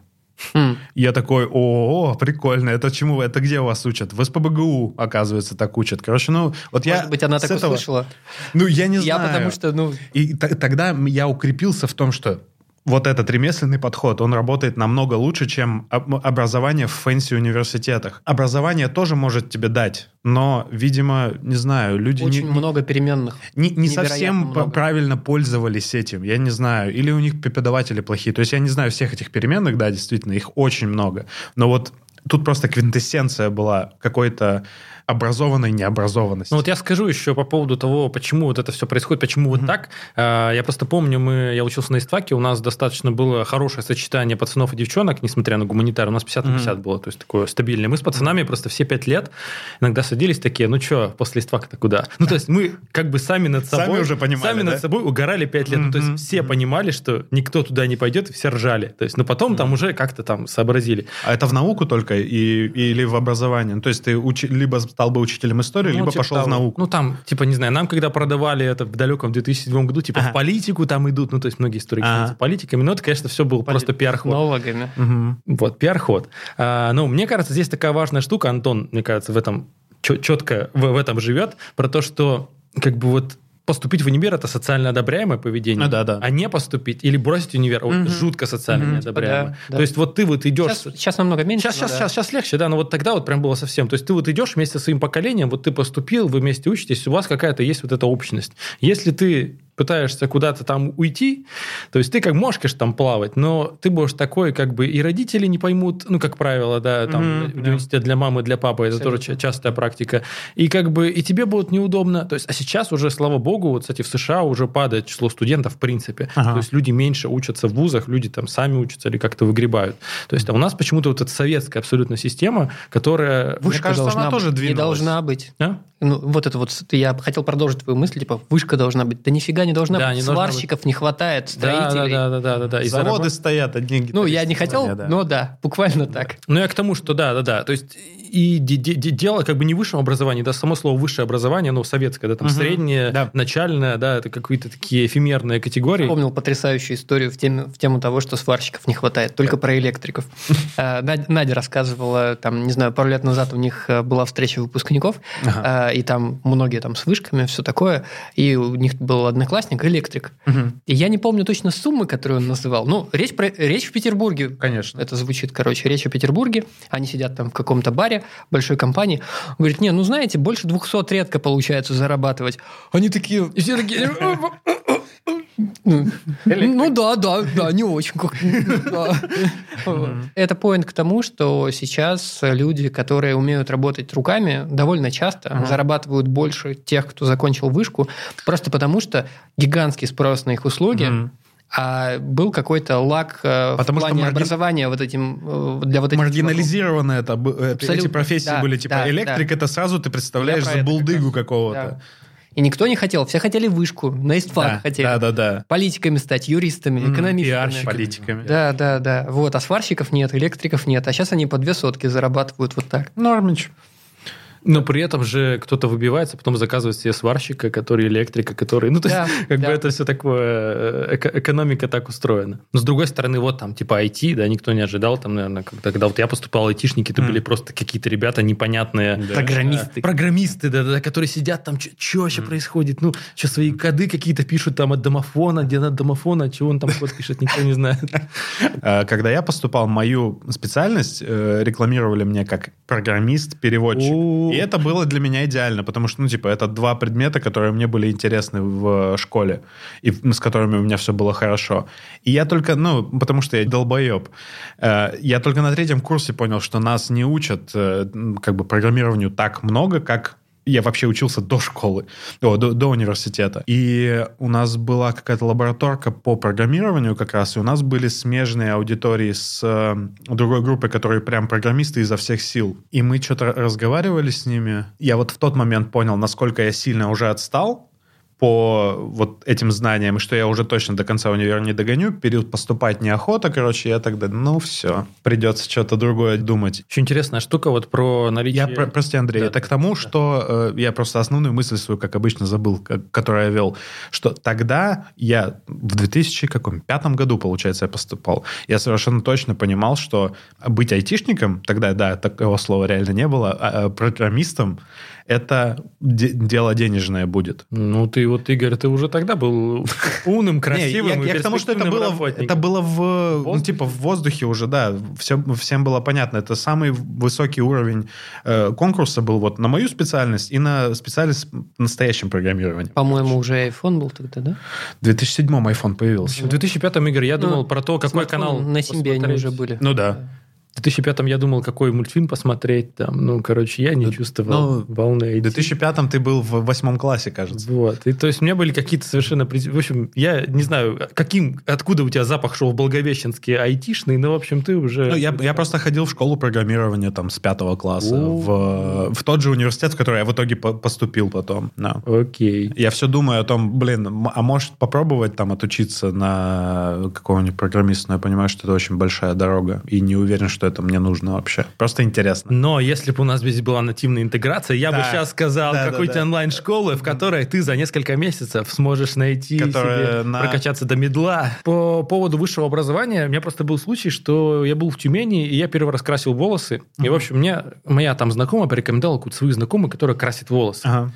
Хм. Я такой, о, прикольно, это чему, это где вас учат? В СПБГУ, оказывается, так учат. Короче, ну, вот я Может быть, она так этого- услышала. Ну, я не Я знаю. потому что, ну, И тогда я укрепился в том, что вот этот ремесленный подход, он работает намного лучше, чем об- образование в фэнси-университетах. Образование тоже может тебе дать, но, видимо, не знаю, люди не, очень много переменных. не, не совсем много. правильно пользовались этим, я не знаю. Или у них преподаватели плохие. То есть я не знаю всех этих переменных, да, действительно, их очень много. Но вот тут просто квинтэссенция была какой-то образованной необразованности. Ну вот я скажу еще по поводу того, почему вот это все происходит, почему вот так. А, Я просто помню, мы, я учился на истфаке, у нас достаточно было хорошее сочетание пацанов и девчонок, несмотря на гуманитар, у нас 50 на 50 было, то есть такое стабильное. Мы с пацанами просто все пять лет иногда садились такие, ну что, после истфака-то куда? Ну то есть мы как бы сами над Сами собой... уже понимали, Сами да? над собой угорали пять лет. Ну, то есть все понимали, что никто туда не пойдет, и все ржали. То есть, но потом там уже как-то там сообразили. А это в науку только и, или в образование? Ну, то есть ты учи- либо стал бы учителем истории, Ну, либо типа пошел в того. науку. Ну, там, типа, не знаю, нам когда продавали это в далеком 2007 году, типа, Ага. в политику там идут, ну, то есть многие историки Ага. становятся политиками, но это, конечно, все был просто пиар-ход. Мгм. Вот, пиар-ход. А, ну, мне кажется, здесь такая важная штука, Антон, мне кажется, в этом четко в, в этом живет, про то, что как бы вот поступить в универ это социально одобряемое поведение, Ну да, да. а не поступить или бросить универ вот, Мгм. жутко социально Мгм. неодобряемое. Да, да. То есть вот ты вот идешь... Сейчас, сейчас намного меньше. Сейчас, сейчас, да. сейчас, сейчас легче, да, но вот тогда вот прям было совсем. То есть ты вот идешь вместе со своим поколением, вот ты поступил, вы вместе учитесь, у вас какая-то есть вот эта общность. Если ты пытаешься куда-то там уйти, то есть ты как можешь, конечно, там плавать, но ты будешь такой, как бы и родители не поймут, ну, как правило, да, там да. университет для мамы, для папы, это тоже Абсолютно. ча- частая практика. И как бы и тебе будет неудобно. То есть, а сейчас уже, слава богу, вот, кстати, в США уже падает число студентов в принципе. Ага. То есть люди меньше учатся в вузах, люди там сами учатся или как-то выгребают. То есть а у нас почему-то вот эта советская абсолютно система, которая... Мне Вышка кажется, должна она тоже быть. Не двинулась. должна быть. А? Ну, вот это вот, я хотел продолжить твою мысль, типа, вышка должна быть. Да нифига не должна Да, быть. не Сварщиков не хватает, Да, да, строителей. да, да, да, да, да. И Заводы зарабат- стоят, одни Ну, я не хотел, да. но да, буквально так. Ну, я к тому, что да, да, да. То есть и де- де- де- дело как бы не в высшем образовании, да, само слово высшее образование, оно советское, да, там Мгм. среднее, Да. начальное, да, это какие-то такие эфемерные категории. Помнил потрясающую историю в, теме, в тему того, что сварщиков не хватает, только про электриков. Э, Надя, рассказывала, там, не знаю, пару лет назад у них э, была встреча выпускников, э, и там многие там с вышками, все такое, и у них был одноклассник, электрик. И я не помню точно суммы, которые он называл. Ну, речь, про, речь в Петербурге. Конечно. Это звучит, короче, речь о Петербурге. Они сидят там в каком-то баре большой компании. Говорит, не, ну знаете, больше 200 редко получается зарабатывать. Они такие, и все такие... Ну да, да, да, не очень. Это поинт к тому, что сейчас люди, которые умеют работать руками, довольно часто зарабатывают больше тех, кто закончил вышку, просто потому что гигантский спрос на их услуги. А был какой-то лак э, Потому в что плане марги- образования вот этим, э, для вот этих Маргинализированы это, это- эти профессии Да, были. Типа да, электрик, да. это сразу ты представляешь за как булдыгу раз. какого-то. чуваков. И никто не хотел, все хотели вышку, на истфак Да, хотели. да, да, да. Политиками стать, юристами, М, экономистами. Политиками. Да, да, да. Вот, а сварщиков нет, электриков нет. А сейчас они по две сотки зарабатывают вот так. Нормич. Но при этом же кто-то выбивается, потом заказывает себе сварщика, который электрика, который... Ну, то Да, есть, как да. бы это все такое... э, эко- экономика так устроена. Но, с другой стороны, вот там, типа, IT, да, никто не ожидал, там, наверное, когда, когда вот я поступал, айтишники, это М. были просто какие-то ребята непонятные... Да. Программисты. Э, Программисты, да, да, да, которые сидят там, что вообще происходит? Ну, что свои коды какие-то пишут там от домофона, где от домофона, чего он там код пишет, никто не знает. Э, Когда я поступал, мою специальность э, рекламировали мне как программист, переводчик. О. И это было для меня идеально, потому что, ну, типа, это два предмета, которые мне были интересны в школе, и с которыми у меня все было хорошо. И я только, ну, потому что я долбоеб, э, я только на третьем курсе понял, что нас не учат э, как бы программированию так много, как я вообще учился до школы, о, до, до университета. И у нас была какая-то лабораторка по программированию как раз, и у нас были смежные аудитории с э, другой группой, которые прям программисты изо всех сил. И мы что-то разговаривали с ними. Я вот в тот момент понял, насколько я сильно уже отстал по вот этим знаниям, и что я уже точно до конца универа не догоню, период поступать неохота, короче, я тогда, ну все, придется что-то другое думать. Еще интересная штука вот про наличие... Я, про- прости, Андрей, Да, это да, к тому, что э, я просто основную мысль свою, как обычно, забыл, как- которую я вел, что тогда я в 2005 году, получается, я поступал, я совершенно точно понимал, что быть айтишником, тогда, да, такого слова реально не было, а, а программистом, это де- дело денежное будет. Ну, ты вот, Игорь, ты уже тогда был умным, красивым Не, я, к тому, что это было, это было в, ну, типа в воздухе уже, да, все, всем было понятно. Это самый высокий уровень э, конкурса был вот на мою специальность и на специальность с настоящим программированием. По-моему, уже iPhone был тогда, да? В 2007 iPhone появился. В 2005 Игорь, я Ну, думал про то, какой канал На Симбе они уже были. Ну да. В 2005 я думал, какой мультфильм посмотреть. Там, ну, короче, я не чувствовал ну, волны. В 2005 ты был в восьмом классе, кажется. Вот. И, то есть у меня были какие-то совершенно... В общем, я не знаю, каким, откуда у тебя запах шел в Благовещенске айтишный, но, в общем, ты уже... Ну, я, я просто ходил в школу программирования там с пятого класса, О. в, в тот же университет, в который я в итоге по- поступил потом. Да. Окей. Я все думаю о том, блин, а может попробовать там отучиться на какого-нибудь программиста, но я понимаю, что это очень большая дорога, и не уверен, что что это мне нужно вообще. Просто интересно. Но если бы у нас здесь была нативная интеграция, я бы Да. сейчас сказал Да, да, какой-то да. онлайн-школы, в которой ты за несколько месяцев сможешь найти Которая себе, на- прокачаться до медла. По поводу высшего образования, у меня просто был случай, что я был в Тюмени, и я первый раз красил волосы. И, в общем, мне моя там знакомая порекомендовала какую-то свою знакомую, которая красит волосы. Ага.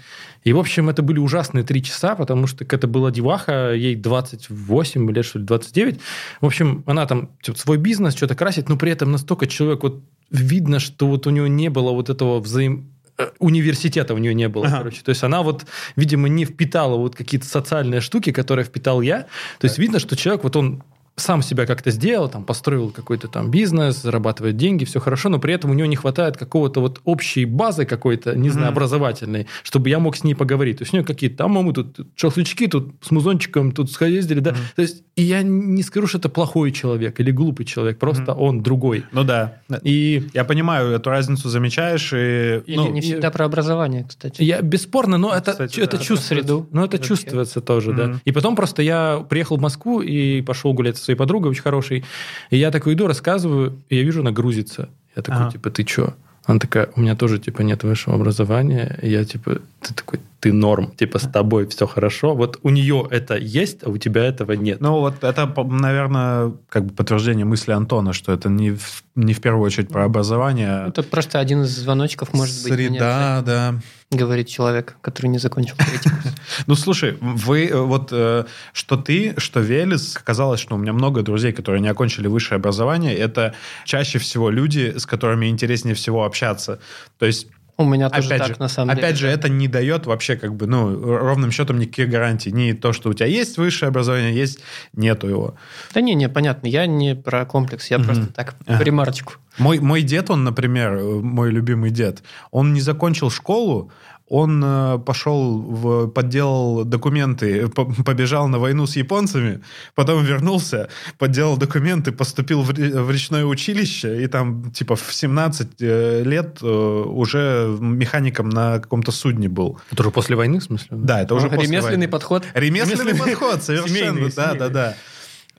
И, в общем, это были ужасные три часа, потому что это была деваха, ей 28 лет, что ли, 29. В общем, она там типа, свой бизнес, что-то красит, но при этом настолько человек, вот видно, что вот у него не было вот этого взаим э, университета у нее не было, Ага. короче. То есть она вот, видимо, не впитала вот какие-то социальные штуки, которые впитал я. То есть видно, что человек вот он сам себя как-то сделал, там, построил какой-то там бизнес, зарабатывает деньги, все хорошо, но при этом у него не хватает какого-то вот общей базы какой-то, не знаю, образовательной, чтобы я мог с ней поговорить. То есть у него какие-то там, а мы тут шашлычки, тут с музончиком, тут съездили, да. То есть и я не скажу, что это плохой человек или глупый человек, просто он другой. Ну да. И Я понимаю, эту разницу замечаешь, и... Или ну, не всегда про образование, кстати. Я бесспорно, но это, Кстати, это да. чувствуется. Среду Но это вообще. чувствуется тоже, да. И потом просто я приехал в Москву и пошел гулять своей подругой, очень хорошей. И я такой иду, рассказываю, и я вижу, она грузится. Я такой, Ага. типа, ты чё? Она такая, у меня тоже, типа, нет высшего образования. И я, типа, ты такой, ты норм, типа, с тобой все хорошо. Вот у нее это есть, а у тебя этого нет. Ну, вот это, наверное, как бы подтверждение мысли Антона, что это не в, не в первую очередь про образование. а Это просто один из звоночков, может быть, Среда, да. говорит человек, который не закончил третий курс. Ну, слушай, вы э, вот э, что ты, что Велес, оказалось, что у меня много друзей, которые не окончили высшее образование, это чаще всего люди, с которыми интереснее всего общаться. То есть У меня тоже опять так, же, на самом деле. опять же, это не дает вообще как бы, ну, ровным счетом никаких гарантий. Ни то, что у тебя есть высшее образование, есть, нету его. Да не, не, понятно, я не про комплекс, я Мгм. просто так, Ага. ремарочку. Мой, мой дед, он, например, мой любимый дед, он не закончил школу, он э, пошел, в, подделал документы, по- побежал на войну с японцами, потом вернулся, подделал документы, поступил в, ре- в речное училище, и там, типа, в 17 э, лет э, уже механиком на каком-то судне был. Это уже после войны, в смысле? Да, это уже после Ремесленный войны. подход. Ремесленный Ремесленный- подход, совершенно, семейный, да, семейный. да, да.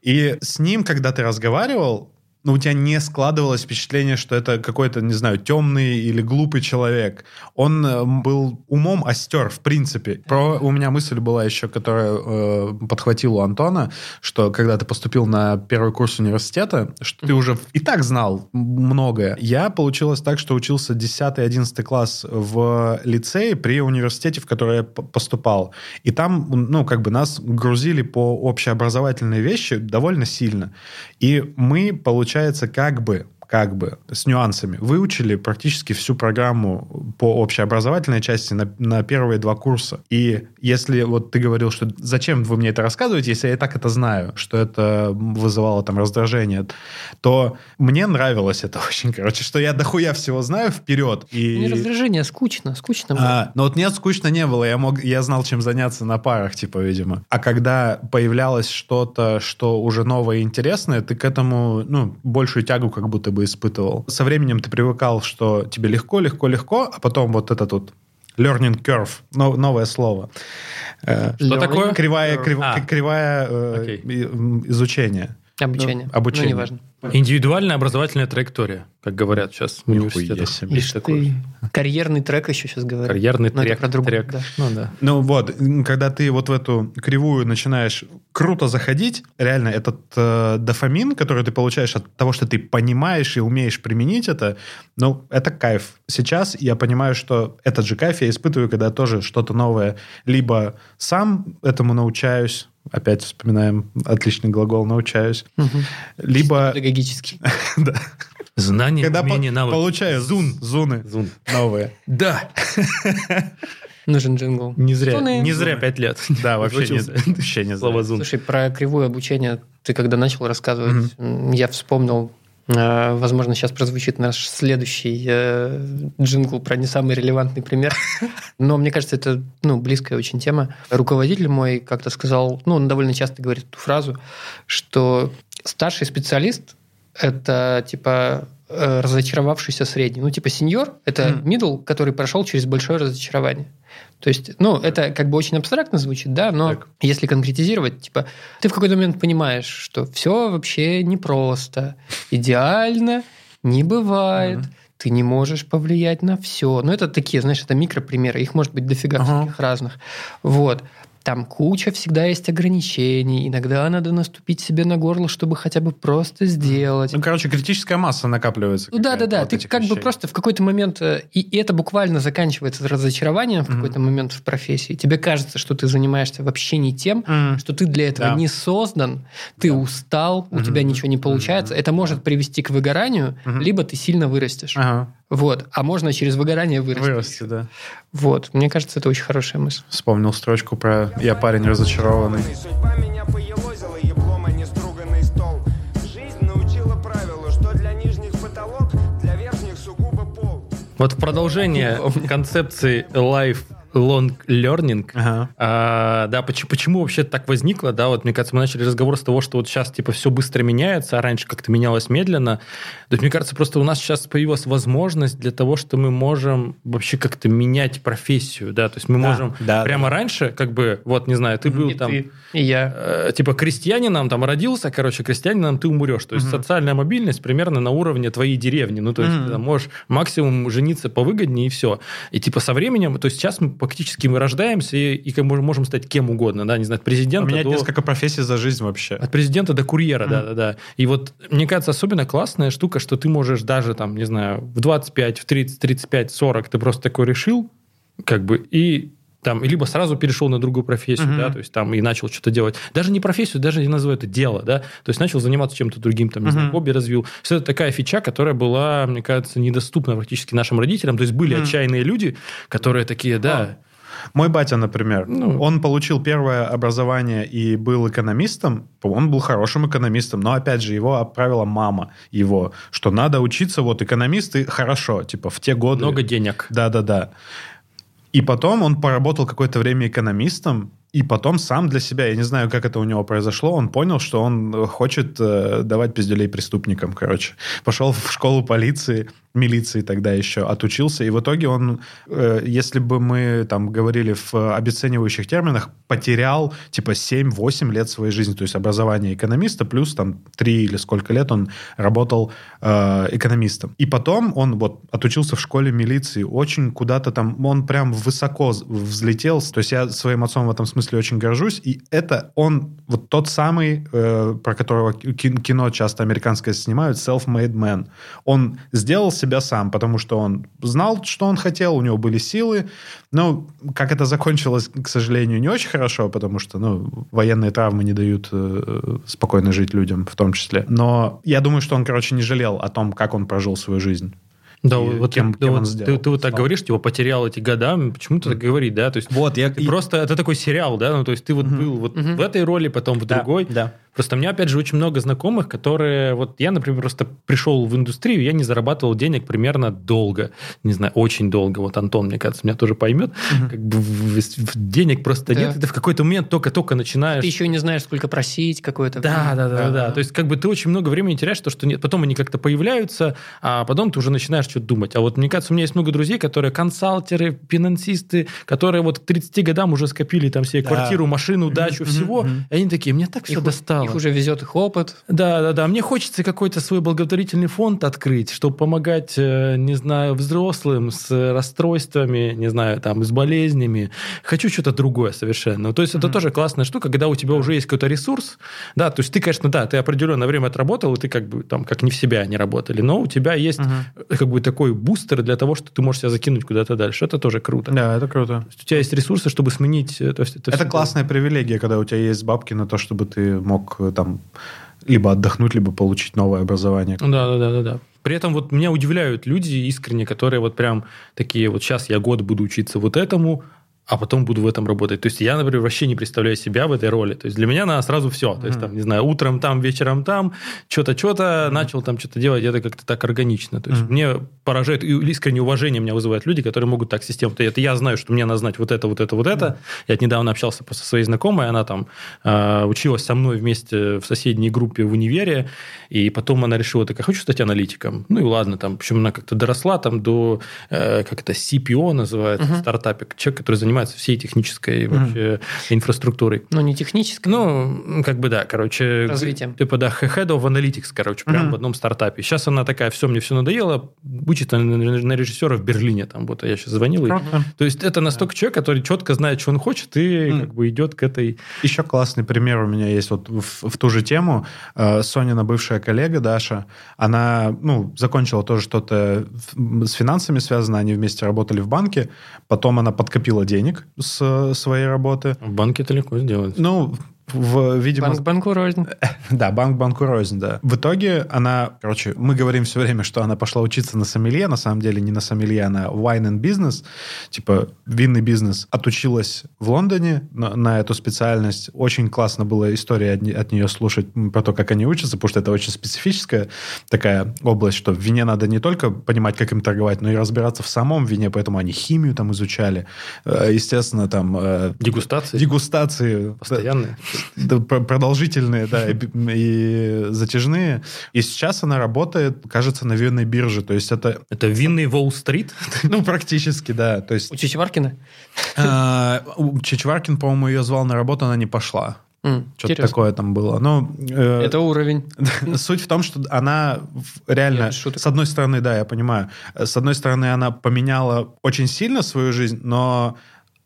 И с ним, когда ты разговаривал, ну, у тебя не складывалось впечатление, что это какой-то, не знаю, темный или глупый человек. Он э, был умом остер, в принципе. Про, у меня мысль была еще, которая э, подхватила у Антона, что когда ты поступил на первый курс университета, что ты уже и так знал многое. Я получилось так, что учился 10-11 класс в лицее при университете, в который я поступал. И там, ну, как бы нас грузили по общеобразовательные вещи довольно сильно. И мы, получается, как бы как бы с нюансами. Выучили практически всю программу по общеобразовательной части на, на первые два курса. И если вот ты говорил, что зачем вы мне это рассказываете, если я и так это знаю, что это вызывало там раздражение, то мне нравилось это очень, короче, что я дохуя всего знаю вперед. И... Не раздражение, а скучно, скучно было. А, но вот нет, скучно не было. Я, мог, я знал, чем заняться на парах, типа, видимо. А когда появлялось что-то, что уже новое и интересное, ты к этому, ну, большую тягу как будто бы испытывал. Со временем ты привыкал, что тебе легко, легко, легко, а потом вот этот вот learning curve, но- новое слово. Э, Что Learning такое? Кривая, крив- А. кривая э, Окей. и- м, изучения. Обучение. Ну, обучение. Ну, неважно. Индивидуальная образовательная траектория, как говорят сейчас в университетах. себе. Есть Ишь такое. ты. Карьерный трек еще сейчас говорю. Карьерный Но это трек. про другое, трек. да. Ну да. Ну вот, когда ты вот в эту кривую начинаешь круто заходить, реально этот э, дофамин, который ты получаешь от того, что ты понимаешь и умеешь применить это, ну, это кайф. Сейчас я понимаю, что этот же кайф я испытываю, когда тоже что-то новое либо сам этому научаюсь, опять вспоминаем отличный глагол «научаюсь», Мгм. либо... Педагогический. да, Знание, когда по- умение, навыки. получаю зун, зуны Зун. новые. Да, Нужен джингл. не зря, Зуны. не зря пять лет. Да, вообще не, вообще не зун. Слушай, про кривое обучение ты когда начал рассказывать, я вспомнил, возможно, сейчас прозвучит наш следующий э, джингл про не самый релевантный пример, но мне кажется, это ну, близкая очень тема. Руководитель мой как-то сказал, ну, он довольно часто говорит эту фразу, что старший специалист – это типа э, разочаровавшийся средний. Ну, типа сеньор – это middle, который прошел через большое разочарование. То есть, ну, это как бы очень абстрактно звучит, да, но Так. если конкретизировать, типа, ты в какой-то момент понимаешь, что все вообще непросто, идеально Не бывает. Ты не можешь повлиять на все. Ну, это такие, знаешь, это микропримеры. Их может быть дофига Ага. всяких разных. Вот. Там куча всегда есть ограничений. Иногда надо наступить себе на горло, чтобы хотя бы просто сделать. Ну, короче, критическая масса накапливается. Ну да, да, да. Ты как бы вещей. просто в какой-то момент, э, и, и это буквально заканчивается разочарованием в Мгм. какой-то момент в профессии. Тебе кажется, что ты занимаешься вообще не тем, Мгм. что ты для этого Да. не создан, ты устал, у Мгм. тебя ничего не получается. Мгм. Это может привести к выгоранию, Мгм. либо ты сильно вырастешь. Ага, Вот. А можно через выгорание вырасти. вырасти, да. Вот. Мне кажется, это очень хорошая мысль. Вспомнил строчку про «Я парень разочарованный». Судьба меня поелозила, еблом, а не струганный стол. Жизнь научила правилу, что для нижних потолок, для верхних сугубо пол. Вот в продолжение концепции lifelong learning, Ага. А, да, почему, почему вообще так возникло, да, вот мне кажется, мы начали разговор с того, что вот сейчас типа все быстро меняется, а раньше как-то менялось медленно. То есть, мне кажется, просто у нас сейчас появилась возможность для того, что мы можем вообще как-то менять профессию, да, то есть мы Да, можем да, прямо раньше, как бы, вот, не знаю, ты был И там... ты, и я. э, Типа крестьянином там родился, короче, крестьянином ты умрешь. То есть Мгм. социальная мобильность примерно на уровне твоей деревни. Ну, то есть Мгм. ты там можешь максимум жениться повыгоднее и все. И типа со временем, то есть сейчас мы фактически мы рождаемся и, и можем, стать кем угодно, да, не знаю, от президента Поменять до... несколько профессий за жизнь вообще. От президента до курьера, Мгм. да, да, да. И вот, мне кажется, особенно классная штука, что ты можешь даже там, не знаю, в 25, в 30, 35, 40 ты просто такой решил, как бы, и там, либо сразу перешел на другую профессию, Мгм. да, то есть там и начал что-то делать. Даже не профессию, даже я называю это дело, да, то есть начал заниматься чем-то другим, там, не знаю, Мгм. хобби развил. Все это такая фича, которая была, мне кажется, недоступна практически нашим родителям. То есть были Мгм. отчаянные люди, которые такие, да, Мой батя, например, Ну. он получил первое образование и был экономистом. Он был хорошим экономистом, но опять же его отправила мама его, что надо учиться вот экономисты хорошо, типа в те годы. много денег. Да, да, да. И потом он поработал какое-то время экономистом, и потом сам для себя, я не знаю, как это у него произошло, он понял, что он э, хочет э, давать пиздюлей преступникам, короче. Пошел в школу полиции, милиции тогда еще, отучился, и в итоге он, э, если бы мы там говорили в обесценивающих терминах, потерял типа 7-8 лет своей жизни, то есть образование экономиста, плюс там 3 или сколько лет он работал э, экономистом. И потом он вот отучился в школе милиции, очень куда-то там, он прям высоко взлетел, то есть я своим отцом в этом смысле очень горжусь, и это он вот тот самый, э, про которого ки- кино часто американское снимают, self-made man. Он сделал себя сам, потому что он знал, что он хотел, у него были силы, но как это закончилось, к сожалению, не очень хорошо, потому что ну, военные травмы не дают э, спокойно жить людям в том числе. Но я думаю, что он, короче, не жалел о том, как он прожил свою жизнь. Да, И вот, кем- ты, кем вот он ты- сделал. ты вот так Слава. говоришь, типа потерял эти года, почему ты так говорить, да? То есть Вот, я... ты просто это такой сериал, да? Ну, то есть ты вот был вот Мгм. в этой роли, потом в Да, другой. Да. Просто у меня, опять же, очень много знакомых, которые... Вот я, например, просто пришел в индустрию, я не зарабатывал денег примерно долго. Не знаю, очень долго. Вот Антон, мне кажется, меня тоже поймет. Как бы денег просто Да. нет. И Ты в какой-то момент только-только начинаешь... Ты еще не знаешь, сколько просить какое-то. Да, да, да, да, Да. То есть, как бы ты очень много времени теряешь, то, что нет. Потом они как-то появляются, а потом ты уже начинаешь что-то думать. А вот мне кажется, у меня есть много друзей, которые консалтеры, финансисты, которые вот к 30 годам уже скопили там себе Да. квартиру, машину, дачу, всего. И они такие, мне так все достало. Их уже везет их опыт. Да, да, да. Мне хочется какой-то свой благотворительный фонд открыть, чтобы помогать, э, не знаю, взрослым с расстройствами, не знаю, там, с болезнями. Хочу что-то другое совершенно. То есть это тоже классная штука, когда у тебя уже есть какой-то ресурс. Да, то есть ты, конечно, да, ты определенное время отработал, и ты как бы там, как не в себя не работали, но у тебя есть э, как бы такой бустер для того, что ты можешь себя закинуть куда-то дальше. Это тоже круто. Да, это круто. То есть у тебя есть ресурсы, чтобы сменить... э, То есть это Это классная привилегия, когда у тебя есть бабки на то, чтобы ты мог там либо отдохнуть, либо получить новое образование. Да, да, да, да, да. При этом вот меня удивляют люди искренне, которые вот прям такие вот сейчас я год буду учиться вот этому, а потом буду в этом работать. То есть я, например, вообще не представляю себя в этой роли. То есть для меня надо сразу все. То есть там, не знаю, утром там, вечером там, что-то, что-то, начал там что-то делать, это как-то так органично. То есть Мгм. мне поражает, и искреннее уважение меня вызывают люди, которые могут так систему. Это я знаю, что мне надо знать вот это, вот это, вот это. Я недавно общался со своей знакомой, она там э, училась со мной вместе в соседней группе в универе, и потом она решила, так, я хочу стать аналитиком. Ну и ладно, там, причем она как-то доросла там до, э, как это, CPO называется, стартапик, человек, который занимается занимается всей технической вообще инфраструктурой. Ну, не технически. Ну, как бы да, короче. Развитием. Типа, да, Head of Analytics, короче, прям Мгм. в одном стартапе. Сейчас она такая, все, мне все надоело, учится на, на режиссера в Берлине, там, вот я сейчас звонил. и- Круто. То есть это настолько человек, который четко знает, что он хочет, и Мгм. как бы идет к этой... Еще классный пример у меня есть вот в, в ту же тему. Э, Сонина бывшая коллега Даша, она ну, закончила тоже что-то с финансами связано, они вместе работали в банке, потом она подкопила денег с э, своей работы. В банке это легко сделать. Ну, в, видимо, Банк банку рознь. Да, банк банку рознь, да. В итоге она, короче, мы говорим все время, что она пошла учиться на сомелье, на самом деле не на сомелье, а на wine and business, типа винный бизнес. Отучилась в Лондоне на, на эту специальность. Очень классно была история от, от нее слушать про то, как они учатся, потому что это очень специфическая такая область, что в вине надо не только понимать, как им торговать, но и разбираться в самом вине, поэтому они химию там изучали. Э, Естественно, там... э, Дегустации. Дегустации. Постоянные. Продолжительные, да, и, и затяжные. И сейчас она работает, кажется, на винной бирже. То есть это, Это винный Уолл-стрит. ну, практически, да. То есть У Чичваркина? у Чичваркин, по-моему, ее звал на работу, она не пошла. Что-то интересно. такое там было. Ну, э, Это уровень. Суть в том, что она реально, с одной стороны, да, я понимаю, э, с одной стороны, она поменяла очень сильно свою жизнь, но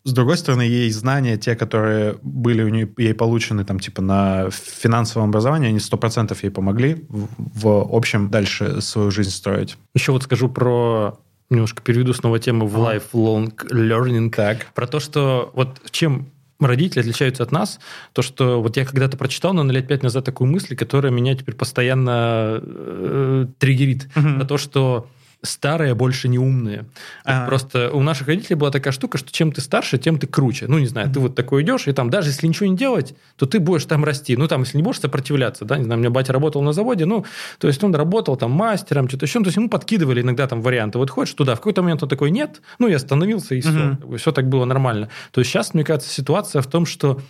с другой стороны, ей знания, те, которые были у нее, ей получены там типа на финансовом образовании, они сто процентов ей помогли в, в общем дальше свою жизнь строить. Еще вот скажу про немножко переведу снова тему в lifelong learning. Так. Про то, что вот чем родители отличаются от нас, то, что вот я когда-то прочитал, но лет пять назад такую мысль, которая меня теперь постоянно э, триггерит. Мгм. Про то, что старые больше не умные. А. Просто у наших родителей была такая штука, что чем ты старше, тем ты круче. Ну, не знаю, ты вот такой идешь, и там даже если ничего не делать, то ты будешь там расти. Ну, там, если не будешь сопротивляться, да, не знаю, у меня батя работал на заводе, ну, то есть он работал там мастером, что-то еще, ну, то есть ему подкидывали иногда там варианты. Вот хочешь туда, в какой-то момент он такой, нет, ну, я остановился, и все. Мгм. Все так было нормально. То есть сейчас, мне кажется, ситуация в том, что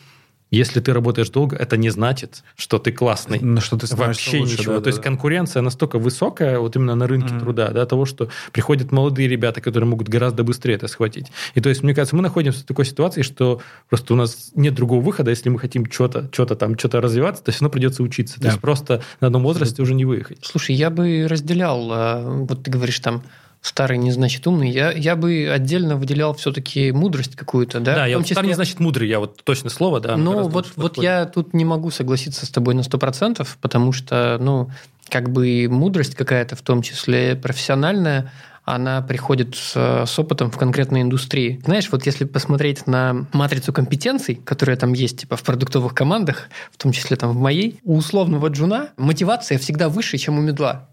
если ты работаешь долго, это не значит, что ты классный. Ну, что ты Вообще лучше, ничего. да, То да, есть да. конкуренция настолько высокая, вот именно на рынке Мгм. труда, да, того, что приходят молодые ребята, которые могут гораздо быстрее это схватить. И то есть, мне кажется, мы находимся в такой ситуации, что просто у нас нет другого выхода, если мы хотим что-то, что-то там, что-то развиваться, то все равно придется учиться. То Да. есть просто на одном возрасте уже не выехать. Слушай, я бы разделял, а, вот ты говоришь там, старый не значит умный, я, я бы отдельно выделял все-таки мудрость какую-то, да? Да, я вот старый числе- не значит мудрый, я вот точно слово, да. Ну, вот, вот я тут не могу согласиться с тобой на 100%, потому что, ну, как бы мудрость какая-то, в том числе профессиональная, она приходит с, с опытом в конкретной индустрии. Знаешь, вот если посмотреть на матрицу компетенций, которая там есть типа в продуктовых командах, в том числе там в моей, у условного джуна мотивация всегда выше, чем у медла.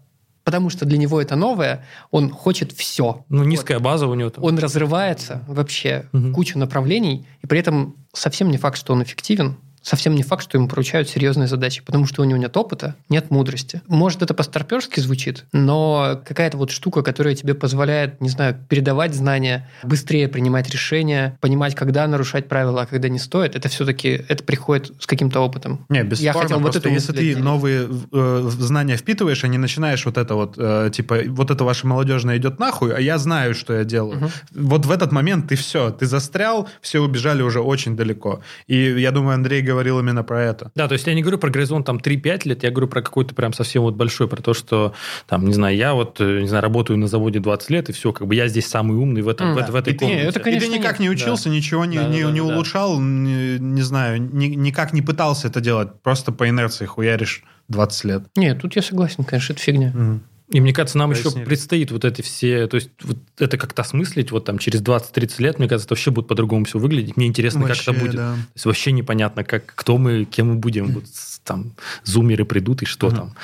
Потому что для него это новое, он хочет все. Ну, низкая база у него там. Он разрывается вообще в кучу направлений, и при этом совсем не факт, что он эффективен, совсем не факт, что ему поручают серьезные задачи, потому что у него нет опыта, нет мудрости. Может, это по-старперски звучит, но какая-то вот штука, которая тебе позволяет, не знаю, передавать знания, быстрее принимать решения, понимать, когда нарушать правила, а когда не стоит, это все-таки это приходит с каким-то опытом. Не, бесспорно. Я хотел вот эту если ты новые э, знания впитываешь, а не начинаешь вот это вот, э, типа, вот это ваше молодежное идет нахуй, а я знаю, что я делаю. Мгм. Вот в этот момент ты все, ты застрял, все убежали уже очень далеко. И я думаю, Андрей говорил именно про это. Да, то есть я не говорю про горизонт там 3-5 лет, я говорю про какой-то прям совсем вот большой, про то, что там, не знаю, я вот, э, не знаю, работаю на заводе 20 лет, и все, как бы я здесь самый умный в, этом, М, в, да. в этой И ты, комнате. это, конечно, и ты никак не нет. учился, ничего не, Да, не, да, не да, да. улучшал, не, не знаю, ни- никак не пытался это делать, просто по инерции хуяришь 20 лет. Нет, тут я согласен, конечно, это фигня. Мгм. И мне кажется, нам еще Пояснили. предстоит вот эти все, то есть вот это как-то осмыслить, вот там через 20-30 лет, мне кажется, это вообще будет по-другому все выглядеть. Мне интересно, как это Вообще, будет. да. То есть вообще непонятно, как, кто мы, кем мы будем. Вот там зумеры придут и что там.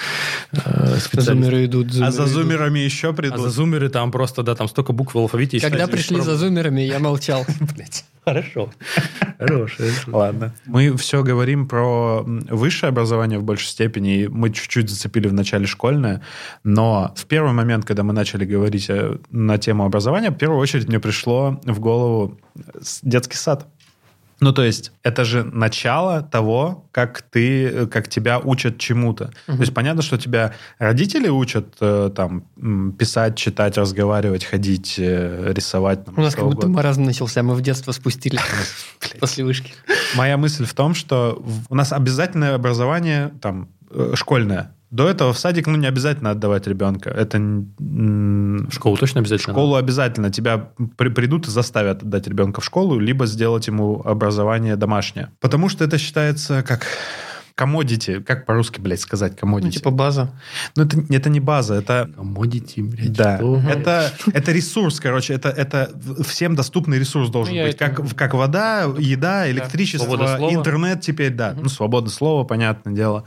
Э. Зумеры идут, А за идут. зумерами еще А придут. за зумеры там просто, да, там столько букв в алфавите. Когда пришли за зумерами, я молчал. Хорошо. Хорошо. Ладно. Мы все говорим про высшее образование в большей степени, и мы чуть-чуть зацепили в начале школьное, но в первый момент, когда мы начали говорить э, на тему образования, в первую очередь мне пришло в голову с- детский сад. Ну, то есть, это же начало того, как ты, как тебя учат чему-то. То есть, понятно, что тебя родители учат э, там писать, читать, разговаривать, ходить, э, рисовать. там, У нас как будто угодно. маразм начался, мы в детство спустились после вышки. Моя мысль в том, что у нас обязательное образование там э, школьное. До этого в садик, ну, не обязательно отдавать ребенка. Это В школу точно в обязательно. школу обязательно. Тебя при- придут и заставят отдать ребенка в школу, либо сделать ему образование домашнее. Потому что это считается как commodity. Как по-русски, блядь, сказать commodity? Ну, типа база. Ну, это, это не база, это... Commodity, блядь, Да, что? это, это ресурс, короче, это, это всем доступный ресурс должен Ну, быть. это- Как, как вода, еда, электричество, Свобода слова. интернет теперь, да. Ну, свободное слово, понятное дело.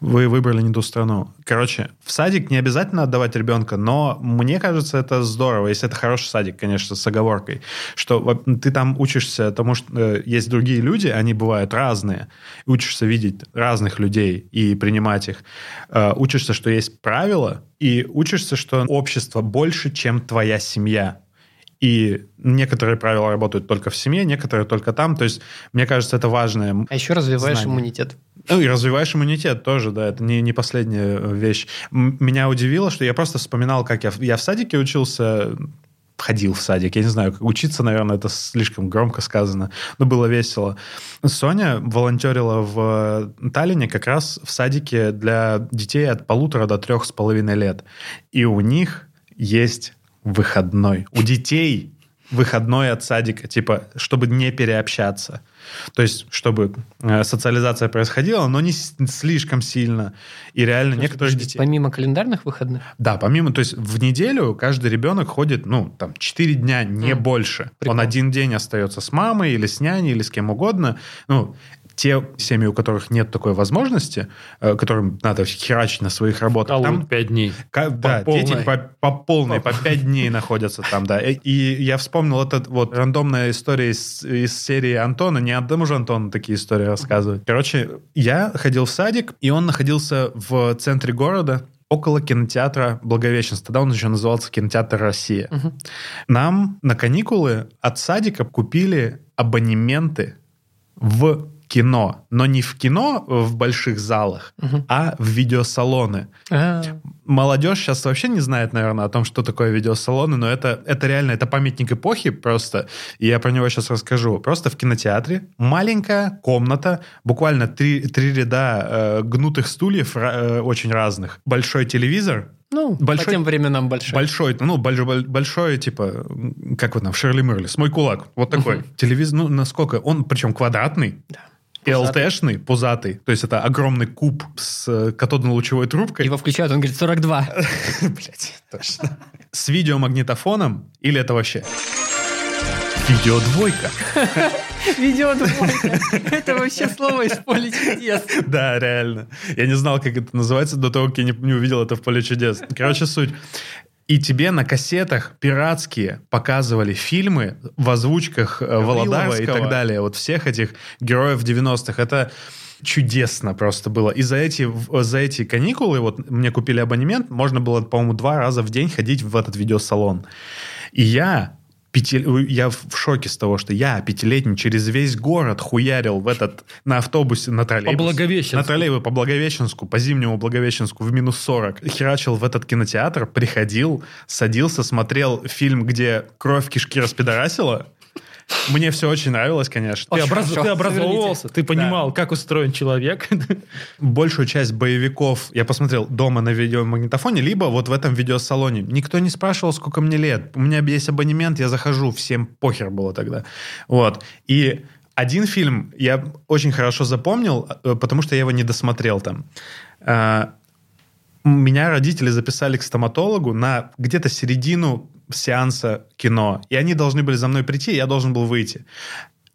Вы выбрали не ту страну. Короче, в садик не обязательно отдавать ребенка, но мне кажется, это здорово, если это хороший садик, конечно, с оговоркой, что ты там учишься тому, что э, есть другие люди, они бывают разные, учишься видеть разных людей и принимать их. Э, Учишься, что есть правила, и учишься, что общество больше, чем твоя семья. И некоторые правила работают только в семье, некоторые только там. То есть, мне кажется, это важное. А еще развиваешь Знания. иммунитет. Ну, и развиваешь иммунитет тоже, да, это не, не последняя вещь. М- Меня удивило, что я просто вспоминал, как я, я в садике учился, ходил в садик, я не знаю, учиться, наверное, это слишком громко сказано, но было весело. Соня волонтерила в Таллине как раз в садике для детей от полутора до трех с половиной лет. И у них есть выходной. У детей выходной от садика, типа, чтобы не переобщаться. То есть, чтобы э, социализация происходила, но не слишком сильно. И реально некоторых Подожди, детей... Помимо календарных выходных? Да, помимо, то есть в неделю каждый ребенок ходит, ну, там, 4 дня, не М. больше. Прикол. Он один день остается с мамой или с няней, или с кем угодно. Ну, те семьи, у которых нет такой возможности, э, которым надо херачить на своих работах, там пять дней. Ка- да, полной. дети по, по полной, по пять дней находятся там, да. И, и я вспомнил этот вот рандомная история из, из серии Антона. Не одному же Антону такие истории рассказывать. Короче, я ходил в садик, и он находился в центре города, около кинотеатра Благовещенск. Тогда он еще назывался кинотеатр Россия. Нам на каникулы от садика купили абонементы в кино. Но не в кино в больших залах, а в видеосалоны. А, Молодежь сейчас вообще не знает, наверное, о том, что такое видеосалоны, но это, это реально, это памятник эпохи просто, и я про него сейчас расскажу. Просто в кинотеатре маленькая комната, буквально три, три ряда э, гнутых стульев э, очень разных, большой телевизор, ну, Большой- по тем временам большой. Большой, ну, большой, большой, типа, как вот там, в Шерли с мой кулак, вот такой. Телевизор, ну, насколько, он причем квадратный, Да. И. ЛТшный, пузатый, то есть это огромный куб с э, катодно-лучевой трубкой. Его включают, он говорит, 42. Блять, точно. С видеомагнитофоном или это вообще? Видеодвойка. Видео Это вообще слово из поля чудес. Да, реально. Я не знал, как это называется до того, как я не, не увидел это в поле чудес. Короче, суть. И тебе на кассетах пиратские показывали фильмы в озвучках э, Володарского и так далее. Вот всех этих героев 90-х. Это чудесно просто было. И за эти, за эти каникулы, вот мне купили абонемент, можно было, по-моему, два раза в день ходить в этот видеосалон. И я пяти- я в шоке с того, что я пятилетний через весь город хуярил в этот на автобусе, на троллейбусе. Благовещенску. На троллейбусе по Благовещенску, по зимнему Благовещенску в минус 40. Херачил в этот кинотеатр, приходил, садился, смотрел фильм, где кровь кишки распидорасила. Мне все очень нравилось, конечно. Ты, образ- ты образовывался, ты понимал, как устроен человек. большую часть боевиков я посмотрел дома на видеомагнитофоне, либо вот в этом видеосалоне. Никто не спрашивал, сколько мне лет. У меня есть абонемент, я захожу, всем похер было тогда. Вот. И один фильм я очень хорошо запомнил, э, потому что я его не досмотрел там. А, Меня родители записали к стоматологу на где-то середину сеанса кино. И они должны были за мной прийти, я должен был выйти.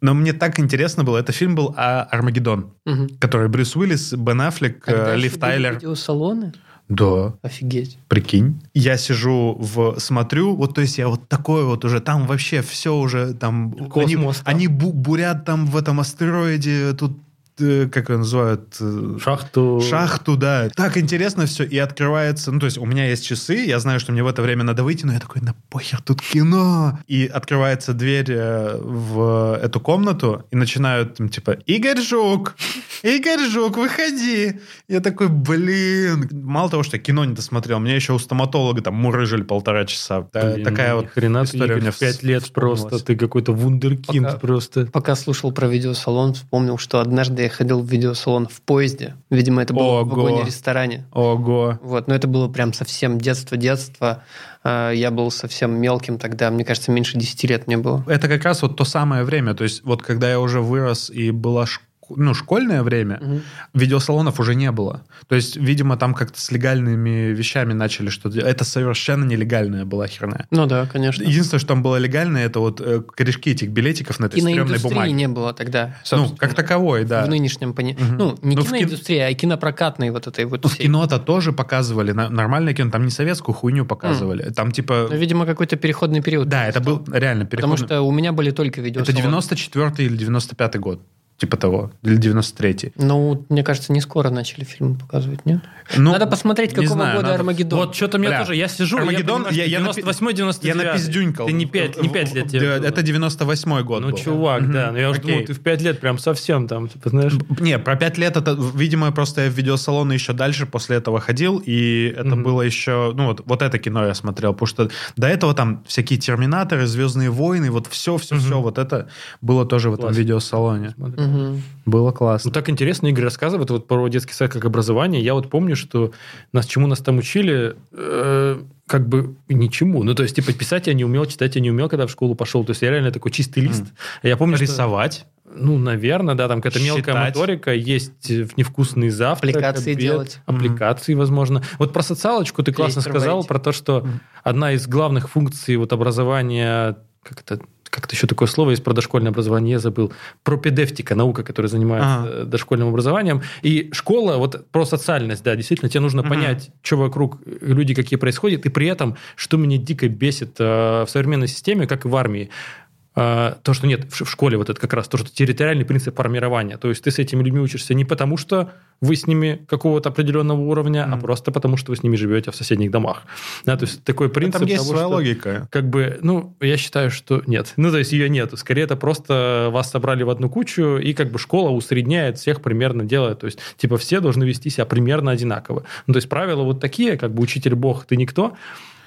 Но мне так интересно было. Это фильм был а, «Армагеддон», Мгм. который Брюс Уиллис, Бен Аффлек, э, Тогда Лив Тайлер. Видеосалоны? Да, Офигеть. прикинь. Я сижу, в, смотрю, вот то есть я вот такой вот уже, там вообще все уже, там... Космос, они там. они бу- бурят там в этом астероиде, тут э, как ее называют, э, Шахту. шахту, да. Так интересно все, и открывается, ну, то есть у меня есть часы, я знаю, что мне в это время надо выйти, но я такой, на похер, тут кино. И открывается дверь э, в эту комнату, и начинают, там, типа, Игорь Жук, Игорь Жук, выходи. Я такой, блин. Мало того, что я кино не досмотрел, мне еще у стоматолога там мурыжили полтора часа. Блин, Такая вот хрена история у Игорь, меня в пять лет просто. Ты какой-то вундеркинд Пока- просто. Пока слушал про видеосалон, вспомнил, что однажды я ходил в видеосалон в поезде. Видимо, это было в Ого. вагоне-ресторане. Ого. Вот, но это было прям совсем детство-детство. А, Я был совсем мелким тогда, мне кажется, меньше 10 лет мне было. Это как раз вот то самое время. То есть вот когда я уже вырос и была шк- ну, школьное время, Мгм. видеосалонов уже не было. То есть, видимо, там как-то с легальными вещами начали что-то делать. Это совершенно нелегальная была херня. Ну да, конечно. Единственное, что там было легальное, это вот э, корешки этих билетиков на этой стрёмной бумаге. не было тогда. Ну, собственно. как таковой, да. В нынешнем понимании. Мгм. Ну, не Ну, в кин- а кинопрокатной вот этой вот Ну, в кино-то тоже показывали, на- нормальное кино, там не советскую хуйню показывали. Там типа... Ну, видимо, какой-то переходный период. Да, это был реально Потому переход. что у меня были только Это видеосалоны. 94 или 95 год. Типа того. Или 93 Ну, мне кажется, не скоро начали фильмы показывать, нет? Ну, Надо посмотреть, какого знаю, года надо- Армагеддон. Вот что-то меня Бля, тоже, я сижу, Армагеддон, я, я- что я напи- 98 Я 99 напиздюнькал. Ты не 5, не пять лет тебе. Это 98 год Ну, был. чувак, Мгм. да. Но я уже Окей. думал, ты в 5 лет прям совсем там, типа, знаешь... Не, про пять лет это, видимо, просто я в видеосалоны еще дальше после этого ходил, и это Мгм. было еще, ну вот, вот это кино я смотрел, потому что до этого там всякие Терминаторы, Звездные войны, вот все, все, все, Мгм. вот это было тоже в этом видеосалоне. Мгм. Было Ну, классно. так интересно, Игорь рассказывает вот про детский сад как образование. Я вот помню, что нас чему нас там учили, э, как бы ничему. Ну, то есть, типа, писать я не умел, читать я не умел, когда в школу пошел. То есть, я реально такой чистый лист. Я помню, что- Рисовать. Ну, наверное, да, там какая-то мелкая Считать. моторика, есть невкусный завтрак, Аппликации обед, делать. Аппликации, возможно. Вот про социалочку ты классно сказал, про то, что Мгм. одна из главных функций вот образования, как это как-то еще такое слово есть про дошкольное образование, я забыл, пропедевтика, наука, которая занимается Ага. э, дошкольным образованием. И школа, вот про социальность, да, действительно, тебе нужно Мгм. понять, что вокруг э, люди какие происходят, и при этом, что меня дико бесит э, в современной системе, как и в армии, то, что нет в школе вот это как раз, то, что территориальный принцип формирования. То есть ты с этими людьми учишься не потому, что вы с ними какого-то определенного уровня, а Мгм. просто потому, что вы с ними живете в соседних домах. Да, то есть такой принцип Там есть того, своя что- логика. Как бы, ну, я считаю, что нет. Ну, то есть ее нету. Скорее, это просто вас собрали в одну кучу, и как бы школа усредняет всех примерно делает. То есть, типа, все должны вести себя примерно одинаково. Ну, то есть, правила вот такие, как бы учитель бог, ты никто.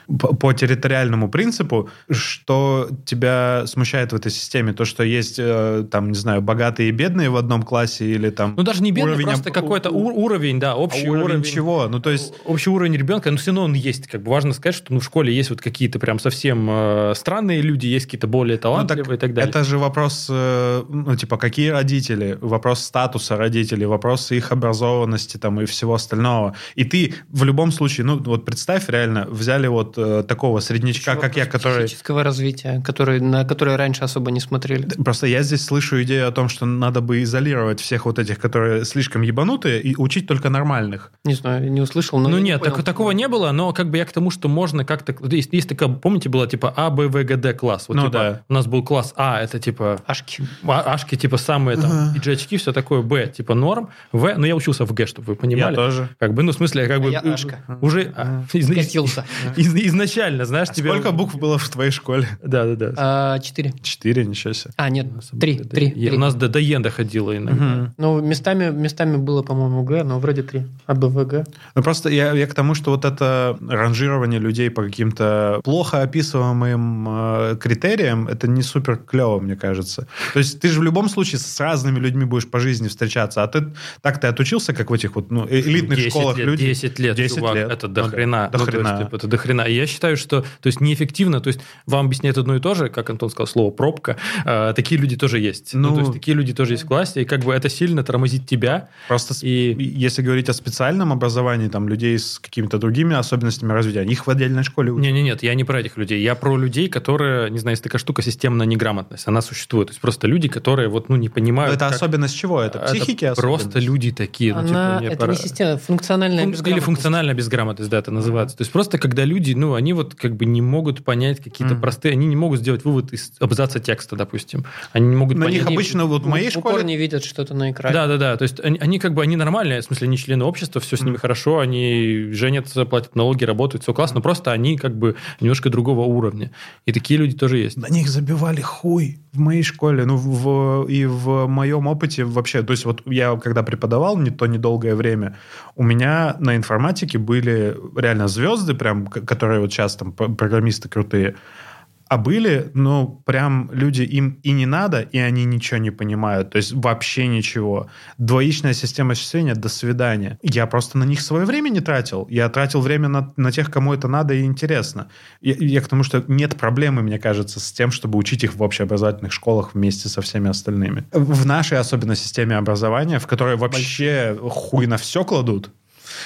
По, территориальному принципу, что тебя смущает в этой системе? То, что есть, э, там, не знаю, богатые и бедные в одном классе или там... Ну, даже не бедный, уровень просто какой-то у- уровень, да, а общий уровень, уровень. чего? Ну, то есть... Общий уровень ребенка, но все равно он есть. Как бы важно сказать, что ну, в школе есть вот какие-то прям совсем э, странные люди, есть какие-то более Ну, талантливые так и так далее. Это же вопрос, э, ну, типа, какие родители, вопрос статуса родителей, вопрос их образованности там и всего остального. И ты в любом случае, ну, вот представь, реально, взяли вот э, такого среднячка, как я, который... Психического развития, который, на который раньше особо не смотрели. Просто я здесь слышу идею о том, что надо бы изолировать всех вот этих, которые слишком ебанутые, и учить только нормальных. Не знаю, не услышал, но ну я не нет, понял. так- такого не было, но как бы я к тому, что можно как-то... Есть, есть такая, помните, была типа А, Б, В, Г, Д класс. Вот, Ну типа, да. У нас был класс А, это типа Ашки. А- Ашки, типа самые там, Ага. пиджачки, все такое, Б, типа норм, В, ну я учился в Г, чтобы вы понимали. Я тоже. Как бы, ну, в смысле, как А бы... я Ашка. Уже а, из- из- Скатился. из- изначально, знаешь, А тебе... Сколько букв было в твоей школе? Да, да, да. А, Четыре. Четыре, ничего себе. А, нет, три. Три. У нас до, до Е доходило иногда. Ну, местами, местами было, по-моему, Г, но вроде три. А Б, В, Г. Ну, просто я, я к тому, что вот это ранжирование людей по каким-то плохо описываемым э, критериям, это не супер клево, мне кажется. То есть ты же в любом случае с разными людьми будешь по жизни встречаться, а ты так ты отучился, как в этих вот ну, э- элитных 10 школах лет, люди. 10 лет, 10 чувак, лет. это Ну до да, хрена. до Ну, то есть, хрена. типа, это до хрена. И я считаю, что то есть неэффективно, то есть вам объясняют одно и то же, как Антон сказал, слово пробка, а, такие люди тоже есть. Ну, Ну, то есть такие люди тоже есть в классе, и как бы это сильно тормозит тебя. Просто И- если говорить о специальном образовании, там людей с какими-то другими особенностями развития, их в отдельной школе учат. Не-не, нет, я не про этих людей, я про людей, которые, не знаю, есть такая штука, системная неграмотность, она существует. То есть просто люди, которые вот, ну, не Но понимают. это как- особенность чего? Это Это психики Просто особенность? люди такие. ну, Она, типа, не это про- не система, функциональная Фун- Или безграмотность. функциональная безграмотность, да, это называется. То есть просто когда люди ну, они вот как бы не могут понять какие-то Мгм. простые, они не могут сделать вывод из абзаца текста, допустим. Они не могут На понять... них обычно вот в моей в упор школе... не видят что-то на экране. Да, да, да. То есть они, они как бы они нормальные, в смысле, они члены общества, все с ними хорошо, они женятся, платят налоги, работают, все классно. Просто они как бы немножко другого уровня. И такие люди тоже есть. На них забивали хуй в моей школе, ну, в, и в моем опыте вообще. То есть вот я когда преподавал не то недолгое время, у меня на информатике были реально звезды, прям, которые вот сейчас там программисты крутые, а были, ну, прям люди, им и не надо, и они ничего не понимают. То есть вообще ничего. Двоичная система счисления, до свидания. Я просто на них свое время не тратил. Я тратил время на, на тех, кому это надо и интересно. Я, я к тому, что нет проблемы, мне кажется, с тем, чтобы учить их в общеобразовательных школах вместе со всеми остальными. В нашей особенно системе образования, в которой вообще хуй на все кладут,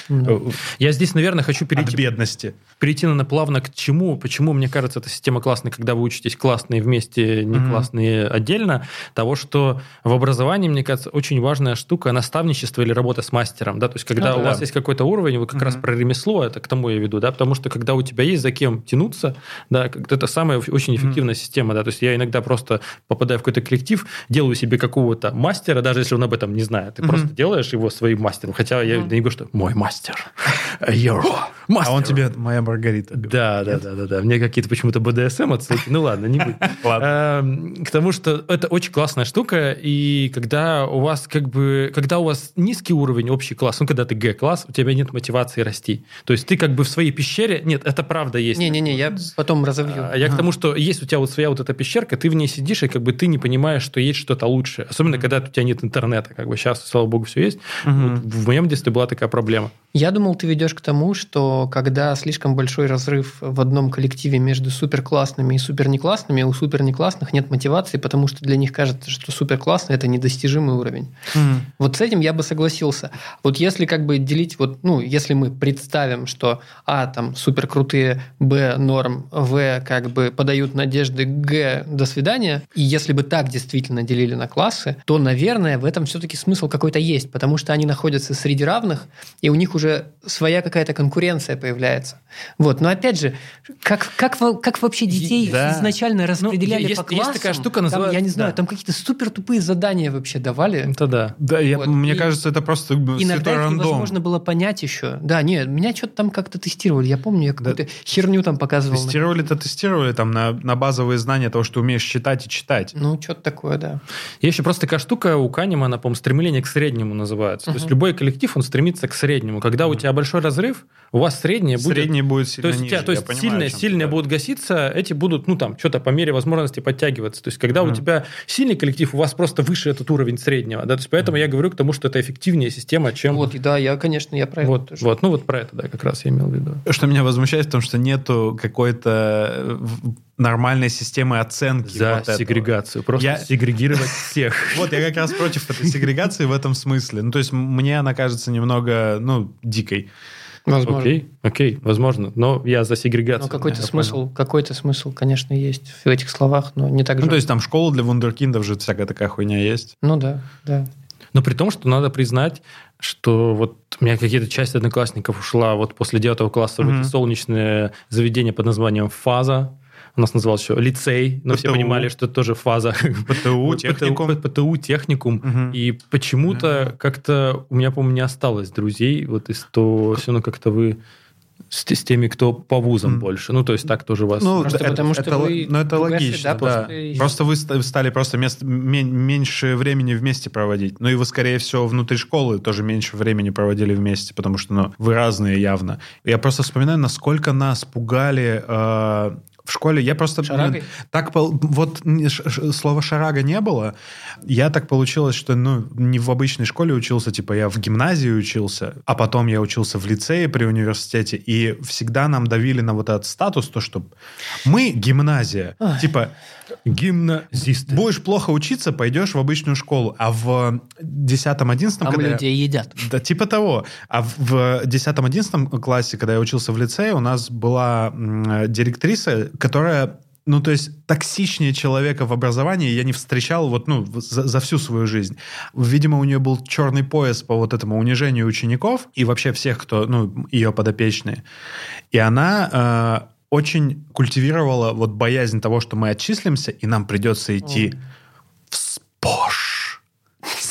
Э, Я здесь, наверное, хочу от перейти, бедности. перейти на плавно к чему, почему, мне кажется, эта система классная, когда вы учитесь классные вместе, не Мгм. классные отдельно, того, что в образовании, мне кажется, очень важная штука наставничество или работа с мастером, да, то есть когда Ну у да. вас есть какой-то уровень, вы как раз Мгм. про ремесло, это к тому я веду, да, потому что когда у тебя есть за кем тянуться, да, это самая очень эффективная система, да, то есть я иногда просто попадаю в какой-то коллектив, делаю себе какого-то мастера, даже если он об этом не знает, ты Мгм. просто делаешь его своим мастером, хотя я не говорю, что мой мастер, your мастер. А он тебе моя Маргарита. Да, да, да, да, да. Мне какие-то почему-то БДСМ отсылки. Ну ладно, не будем. Эм, К тому, что это очень классная штука, и когда у вас как бы, когда у вас низкий уровень общий класс, ну когда ты Г-класс, у тебя нет мотивации расти. То есть ты как бы в своей пещере, нет, это правда есть. Не-не-не, я потом разовью. А, Я к тому, что есть у тебя вот своя вот эта пещерка, ты в ней сидишь, и как бы ты не понимаешь, что есть что-то лучше. Особенно, когда у тебя нет интернета. Как бы сейчас, слава богу, все есть. В моем детстве была такая проблема. Я думал, ты ведешь к тому, что когда слишком большой разрыв в одном коллективе между суперклассными и супернеклассными, у супернеклассных нет мотивации, потому что для них кажется, что суперклассный – это недостижимый уровень. Мгм. Вот с этим я бы согласился. Вот если как бы делить, вот, ну, если мы представим, что А там супер крутые, Б норм, В как бы подают надежды, Г до свидания, и если бы так действительно делили на классы, то, наверное, в этом все-таки смысл какой-то есть, потому что они находятся среди равных, и у них уже своя какая-то конкуренция появляется. Вот, но опять же, как, как, как вообще детей Да. изначально распределяли Ну, есть- по есть классам? такая штука, Там, называется- я не знаю, да. там какие-то супер тупые задания вообще давали. Это да. Да, я- Вот. мне И- кажется, это просто Иногда их рандом. невозможно было понять еще. Да, нет, меня что-то там как-то тестировали. Я помню, я какую-то херню там показывал. Тестировали-то тестировали там на, на базовые знания того, что умеешь читать и читать. Ну, что-то такое, да. Есть еще просто такая штука у Канемана, по-моему, стремление к среднему называется. То есть любой коллектив, он стремится к среднему. Когда у тебя большой разрыв, у вас среднее будет... Средний будет То сильно есть, у тебя, ниже, то есть понимаю, сильные говоришь. будут гаситься, эти будут, ну там, что-то по мере возможности подтягиваться. То есть, когда у тебя сильный коллектив, у вас просто выше этот уровень среднего. Да? То есть, поэтому я говорю к тому, что это эффективнее система, чем... Вот, и да, я, конечно, я про это вот, тоже. вот, ну вот про это, да, как раз я имел в виду. Что меня возмущает в том, что нету какой-то э, нормальной системы оценки. За вот этого. сегрегацию. Просто Я- сегрегировать всех. Вот, я как раз против этой сегрегации в этом смысле. Ну, то есть, мне она кажется немного, ну, дикой. Возможно. Окей, окей, возможно. Но я за сегрегацию. Но какой-то смысл, какой-то смысл, конечно, есть в этих словах, но не так же. Ну, то есть, там школа для вундеркиндов же всякая такая хуйня есть. Ну да, да. Но при том, что надо признать, что вот у меня какие-то часть одноклассников ушла вот после девятого класса в Мгм. эти солнечные заведения под названием «Фаза». У нас называлось еще лицей, но все ПТУ. понимали, что это тоже фаза. ПТУ, техникум. ПТУ, ПТУ, техникум. Мгм. И почему-то как-то у меня, по-моему, не осталось друзей вот из того, все равно как-то вы с, с теми, кто по вузам М. больше. Ну, то есть так тоже у вас. Ну, Просто это, потому что это, вы ну, это логично, среда, да. просто Просто вы ста- стали просто мест- мен- меньше времени вместе проводить. Ну и вы, скорее всего, внутри школы тоже меньше времени проводили вместе, потому что ну, вы разные явно. Я просто вспоминаю, насколько нас пугали э, в школе. Я просто... Шарагой? так пол- вот слова шарага не было. Я так получилось, что ну не в обычной школе учился, типа я в гимназии учился, а потом я учился в лицее при университете, и всегда нам давили на вот этот статус, то что мы гимназия, Ой. типа Гимназисты. будешь плохо учиться, пойдешь в обычную школу, а в 10-11 Там когда я- людей едят. да, типа того. А в- в 10-11 классе, когда я учился в лицее, у нас была директриса, которая ну, то есть, токсичнее человека в образовании я не встречал вот, ну, за, за всю свою жизнь. Видимо, у нее был черный пояс по вот этому унижению учеников и вообще всех, кто, ну, ее подопечные. И она э, очень культивировала вот боязнь того, что мы отчислимся, и нам придется идти в СПОШ.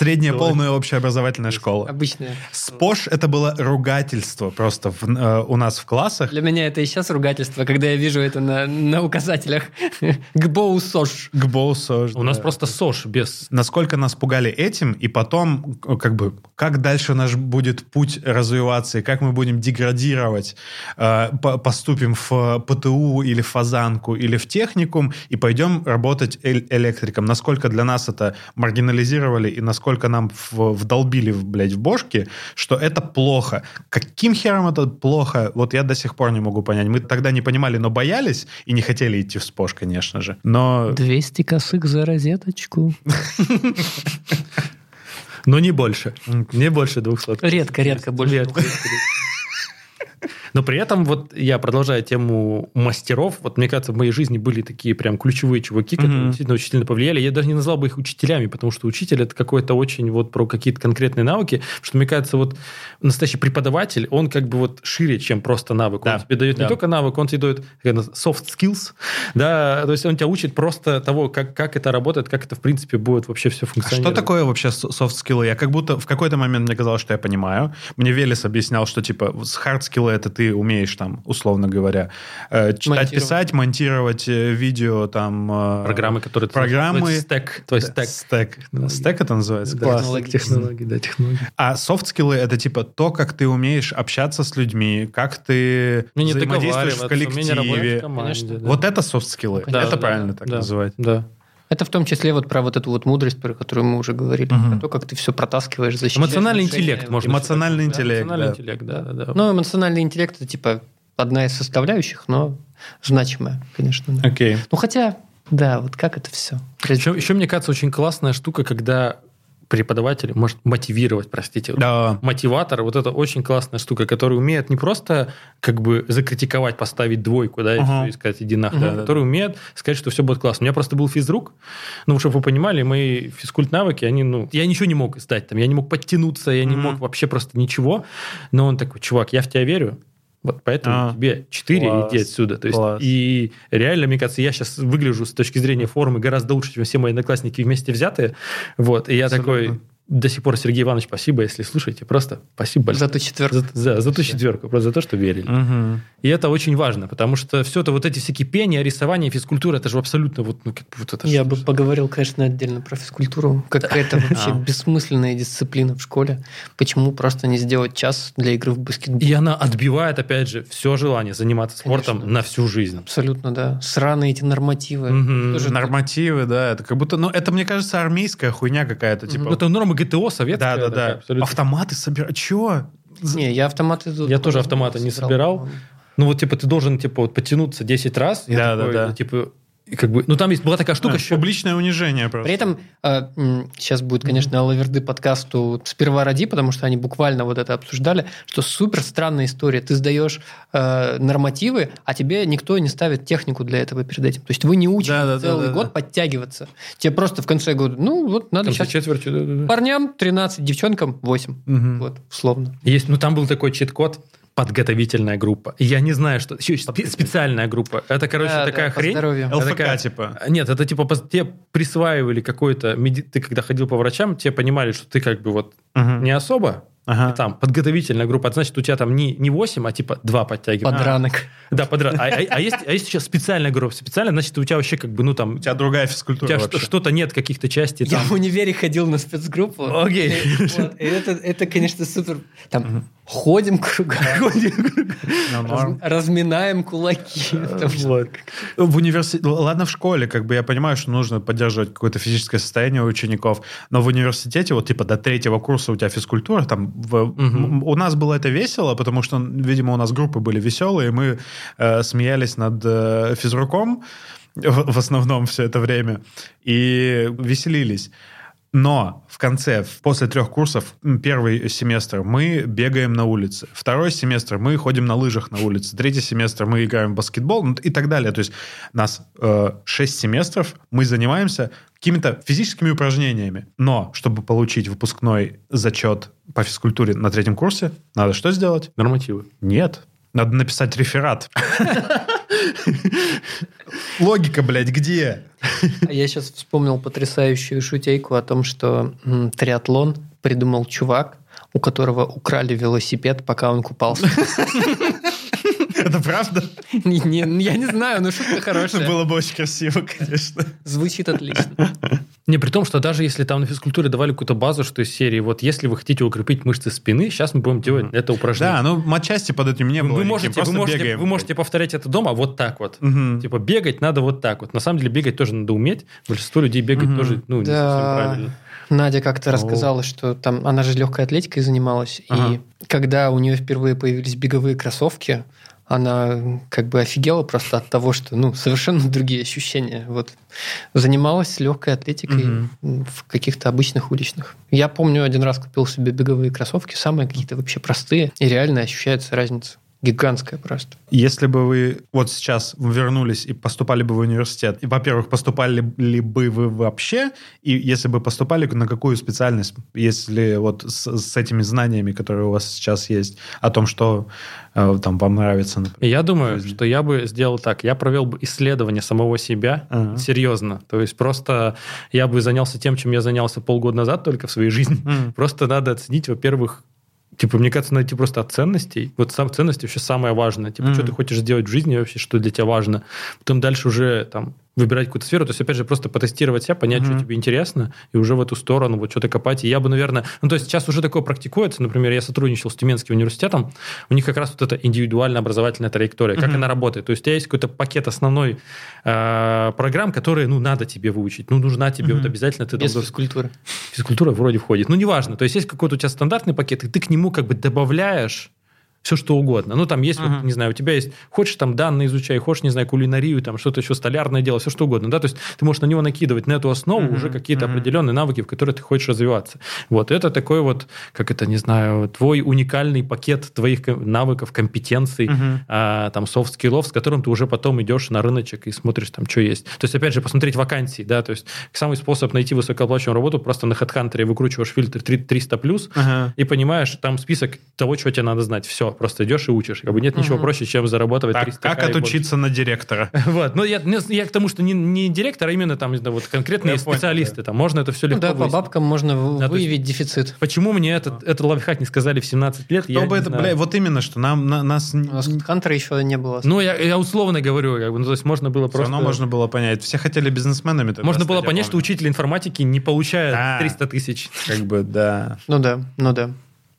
Средняя полная общеобразовательная школа. Обычная. СПОШ это было ругательство просто в- э, у нас в классах. Для меня это и сейчас ругательство, когда я вижу это на, на указателях. ГБОУ СОЖ. ГБОСОЖ. У нас просто СОЖ без... насколько нас пугали этим, и потом, э, как бы, как дальше наш будет путь развиваться, и как мы будем деградировать, э, по- поступим в ПТУ или в Фазанку, или в техникум, и пойдем работать электриком. Насколько для нас это маргинализировали, и насколько нам в- вдолбили, блядь, в бошки, что это плохо. Каким хером это плохо, вот я до сих пор не могу понять. Мы тогда не понимали, но боялись, и не хотели идти в СПОШ, конечно же. Но 200 косых за розеточку. Но не больше. Не больше 200. Редко, редко больше. Редко. Но при этом, вот я продолжаю тему мастеров, вот мне кажется, в моей жизни были такие прям ключевые чуваки, которые Мгм. действительно очень сильно повлияли. Я даже не назвал бы их учителями, потому что учитель это какой-то очень вот про какие-то конкретные навыки, что мне кажется, вот настоящий преподаватель, он как бы вот шире, чем просто навык. Да, Он тебе дает да. не только навык, он тебе дает soft skills, да, то есть он тебя учит просто того, как, как это работает, как это в принципе будет вообще все А функционировать. что такое вообще софт-скиллы? Я как будто в какой-то момент мне казалось, что я понимаю. Мне Велес объяснял, что типа с хард-скиллы это ты умеешь там, условно говоря, э, читать, Монтировать. писать, монтировать э, видео, там... э, Программы, которые... Программы. твой стек, твой стек. Стек. Стек это называется? Да, Класс. технологии, технологии, да, технологии. А софт-скиллы это типа то, как ты умеешь общаться с людьми, как ты Умение взаимодействуешь в работать в коллективе. команде, Конечно. да. Вот это софт-скиллы. Да, это да, правильно да, так да. называть. Да. Это в том числе вот про вот эту вот мудрость, про которую мы уже говорили. Мгм. Про то, как ты все протаскиваешь, защищаешь. Эмоциональный интеллект, можно Эмоциональный сказать. Да, интеллект, Эмоциональный да. интеллект, да, да, да. Ну, эмоциональный интеллект это типа одна из составляющих, но значимая, конечно. да. Окей. Ну, хотя, да, вот как это все. еще, еще, мне кажется, очень классная штука, когда преподаватель может мотивировать, простите. Да. Мотиватор, вот это очень классная штука, который умеет не просто как бы закритиковать, поставить двойку, да, всё, и сказать, иди а да, который умеет сказать, что все будет классно. У меня просто был физрук, ну, чтобы вы понимали, мои физкульт навыки, они, ну, я ничего не мог сдать, там, я не мог подтянуться, я не Мгм. мог вообще просто ничего, но он такой, чувак, я в тебя верю, вот поэтому А. тебе 4 Класс. иди отсюда. То есть, Класс. и реально, мне кажется, я сейчас выгляжу с точки зрения формы гораздо лучше, чем все мои одноклассники вместе взятые. Вот, и я Абсолютно. такой, до сих пор, Сергей Иванович, спасибо, если слушаете. Просто спасибо большое. За ту четверку. За, за- за ту четверку, просто за то, что верили. Мгм. И это очень важно, потому что все это, вот эти все кипения, рисование, физкультура, это же абсолютно вот, ну, как вот это Я бы поговорил, конечно, отдельно про физкультуру. Как это вообще А. бессмысленная дисциплина в школе. Почему просто не сделать час для игры в баскетбол? И она отбивает, опять же, все желание заниматься спортом Конечно. на всю жизнь. Абсолютно, да. Сраные эти нормативы. Тоже Нормативы, да, это как будто, ну, это, мне кажется, армейская хуйня какая-то, типа, Ну, это норма ГТО советская. да, да, да, абсолютно. автоматы собирать, чего? Не, я автоматы... Я тоже автоматы не собирал. Ну, вот, типа, ты должен, типа, вот потянуться 10 раз. Да, такой, да, да. ну, Типа, и как бы, ну, там есть, была такая штука, что... Публичное унижение просто. При этом сейчас будет, конечно, лаверды подкасту «Сперва ради», потому что они буквально вот это обсуждали, что супер странная история. Ты сдаешь э, нормативы, а тебе никто не ставит технику для этого перед этим. То есть вы не учите Да, да, да, целый да, год да. подтягиваться. Тебе просто в конце года, ну вот надо конце сейчас четверти, да, да, да. парням 13, девчонкам 8. Мгм. Вот, условно. Есть, ну, там был такой чит-код, подготовительная группа. Я не знаю, что... специальная группа. Это, короче, Да, такая да, по хрень. ЛФК, такая- типа. Нет, это типа тебе присваивали какой-то... меди- Ты когда ходил по врачам, тебе понимали, что ты как бы вот Мгм. не особо, Ага. и там подготовительная группа, это значит, у тебя там не, не 8, а типа 2 подтягивания. Подранок. Да, подра... а, а- а есть, а есть сейчас специальная группа. Специальная, значит, у тебя вообще как бы, ну там, У тебя другая у физкультура тебя вообще. что- что-то нет каких-то частей. Я там. в универе ходил на спецгруппу. Окей. И вот, и это, это, конечно, супер. Там ходим Ну, раз- разминаем кулаки. Что- Вот. В университете, ладно, в школе, как бы я понимаю, что нужно поддерживать какое-то физическое состояние у учеников, но в университете, вот типа до третьего курса у тебя физкультура, там в- у нас было это весело, потому что, видимо, у нас группы были веселые, мы э, смеялись над э, физруком в, в основном все это время и веселились. Но в конце, после трех курсов, первый семестр мы бегаем на улице, второй семестр мы ходим на лыжах на улице, третий семестр мы играем в баскетбол ну, и так далее. То есть нас э, шесть семестров мы занимаемся какими-то физическими упражнениями. Но чтобы получить выпускной зачет по физкультуре на третьем курсе, надо что сделать? Нормативы. Нет. Надо написать реферат. Логика, блядь, где? А Я сейчас вспомнил потрясающую шутейку о том, что триатлон придумал чувак, у которого украли велосипед, пока он купался. Это правда? Не- не- Я не знаю, но шутка хорошая. Было бы очень красиво, конечно. Звучит отлично. Не, при том, что даже если там на физкультуре давали какую-то базу, что из серии, вот если вы хотите укрепить мышцы спины, сейчас мы будем делать это упражнение. Да, ну матчасти под этим не было. вы, никаким, можете, вы, можете, бегаем. вы можете повторять это дома вот так вот. Мгм. Типа бегать надо вот так вот. На самом деле бегать тоже надо уметь. Большинство людей бегать Мгм. тоже ну, не совсем Да. правильно. Надя как-то О. рассказала, что там она же легкой атлетикой занималась, Ага. и когда у нее впервые появились беговые кроссовки, она как бы офигела просто от того, что ну совершенно другие ощущения. Вот занималась легкой атлетикой Мгм. в каких-то обычных уличных. Я помню один раз купил себе беговые кроссовки, самые какие-то вообще простые, и реально ощущается разница гигантская просто. Если бы вы вот сейчас вернулись и поступали бы в университет, и, во-первых, поступали ли бы вы вообще, и если бы поступали, на какую специальность, если вот с, с этими знаниями, которые у вас сейчас есть, о том, что э, там вам нравится, например. Я думаю, Жизнь. что я бы сделал так. Я провел бы исследование самого себя Ага. серьезно. То есть просто я бы занялся тем, чем я занялся полгода назад только в своей жизни. Мгм. Просто надо оценить, во-первых, Типа, мне кажется, найти просто от ценностей. Вот сам ценности вообще самое важное. Типа, Мгм. что ты хочешь сделать в жизни вообще, что для тебя важно. Потом дальше уже там выбирать какую-то сферу. То есть, опять же, просто потестировать себя, понять, Мгм. что тебе интересно, и уже в эту сторону вот что-то копать. И я бы, наверное... Ну, то есть, сейчас уже такое практикуется. Например, я сотрудничал с Тюменским университетом. У них как раз вот эта индивидуальная образовательная траектория. Как Мгм. она работает? То есть, у тебя есть какой-то пакет основной э, программ, которые, ну, надо тебе выучить. Ну, нужна тебе Мгм. вот обязательно. Ты Без должен- физкультуры. Физкультура вроде входит. Ну, неважно. То есть, есть какой-то у тебя стандартный пакет, и ты к нему как бы добавляешь все что угодно. Ну, там есть, вот, Мгм. не знаю, у тебя есть, хочешь там данные изучай, хочешь, не знаю, кулинарию, там что-то еще столярное дело, все что угодно, да, то есть ты можешь на него накидывать на эту основу Мгм. уже какие-то Мгм. определенные навыки, в которые ты хочешь развиваться. Вот, это такой вот, как это, не знаю, твой уникальный пакет твоих навыков, компетенций, Мгм. а, там, софт-скиллов, с которым ты уже потом идешь на рыночек и смотришь там, что есть. То есть, опять же, посмотреть вакансии, да, то есть самый способ найти высокооплачиваемую работу, просто на HeadHunter выкручиваешь фильтр 3- 300+, плюс, Ага. и понимаешь, там список того, чего тебе надо знать. Все, просто идешь и учишь. Как бы нет ничего проще, чем зарабатывать Так, 300 как больше. отучиться на директора? Вот. Но я, не- я к тому, что не, не директор, а именно там, вот конкретные Я понял, специалисты. Там можно это все Ну легко да, по бабкам можно Да, есть- выявить дефицит. Почему мне этот, этот лайфхак не сказали в 17 лет, я Кто бы это, знаю. бля, вот именно, что нам, на- нас... У нас Хантера еще не было. Ну, я, я условно говорю, как бы, ну, то есть можно было Все просто... равно можно было понять. Все хотели бизнесменами. можно было понять, что учитель информатики не получает Да. 300 тысяч. Как бы, да. Ну да, ну да.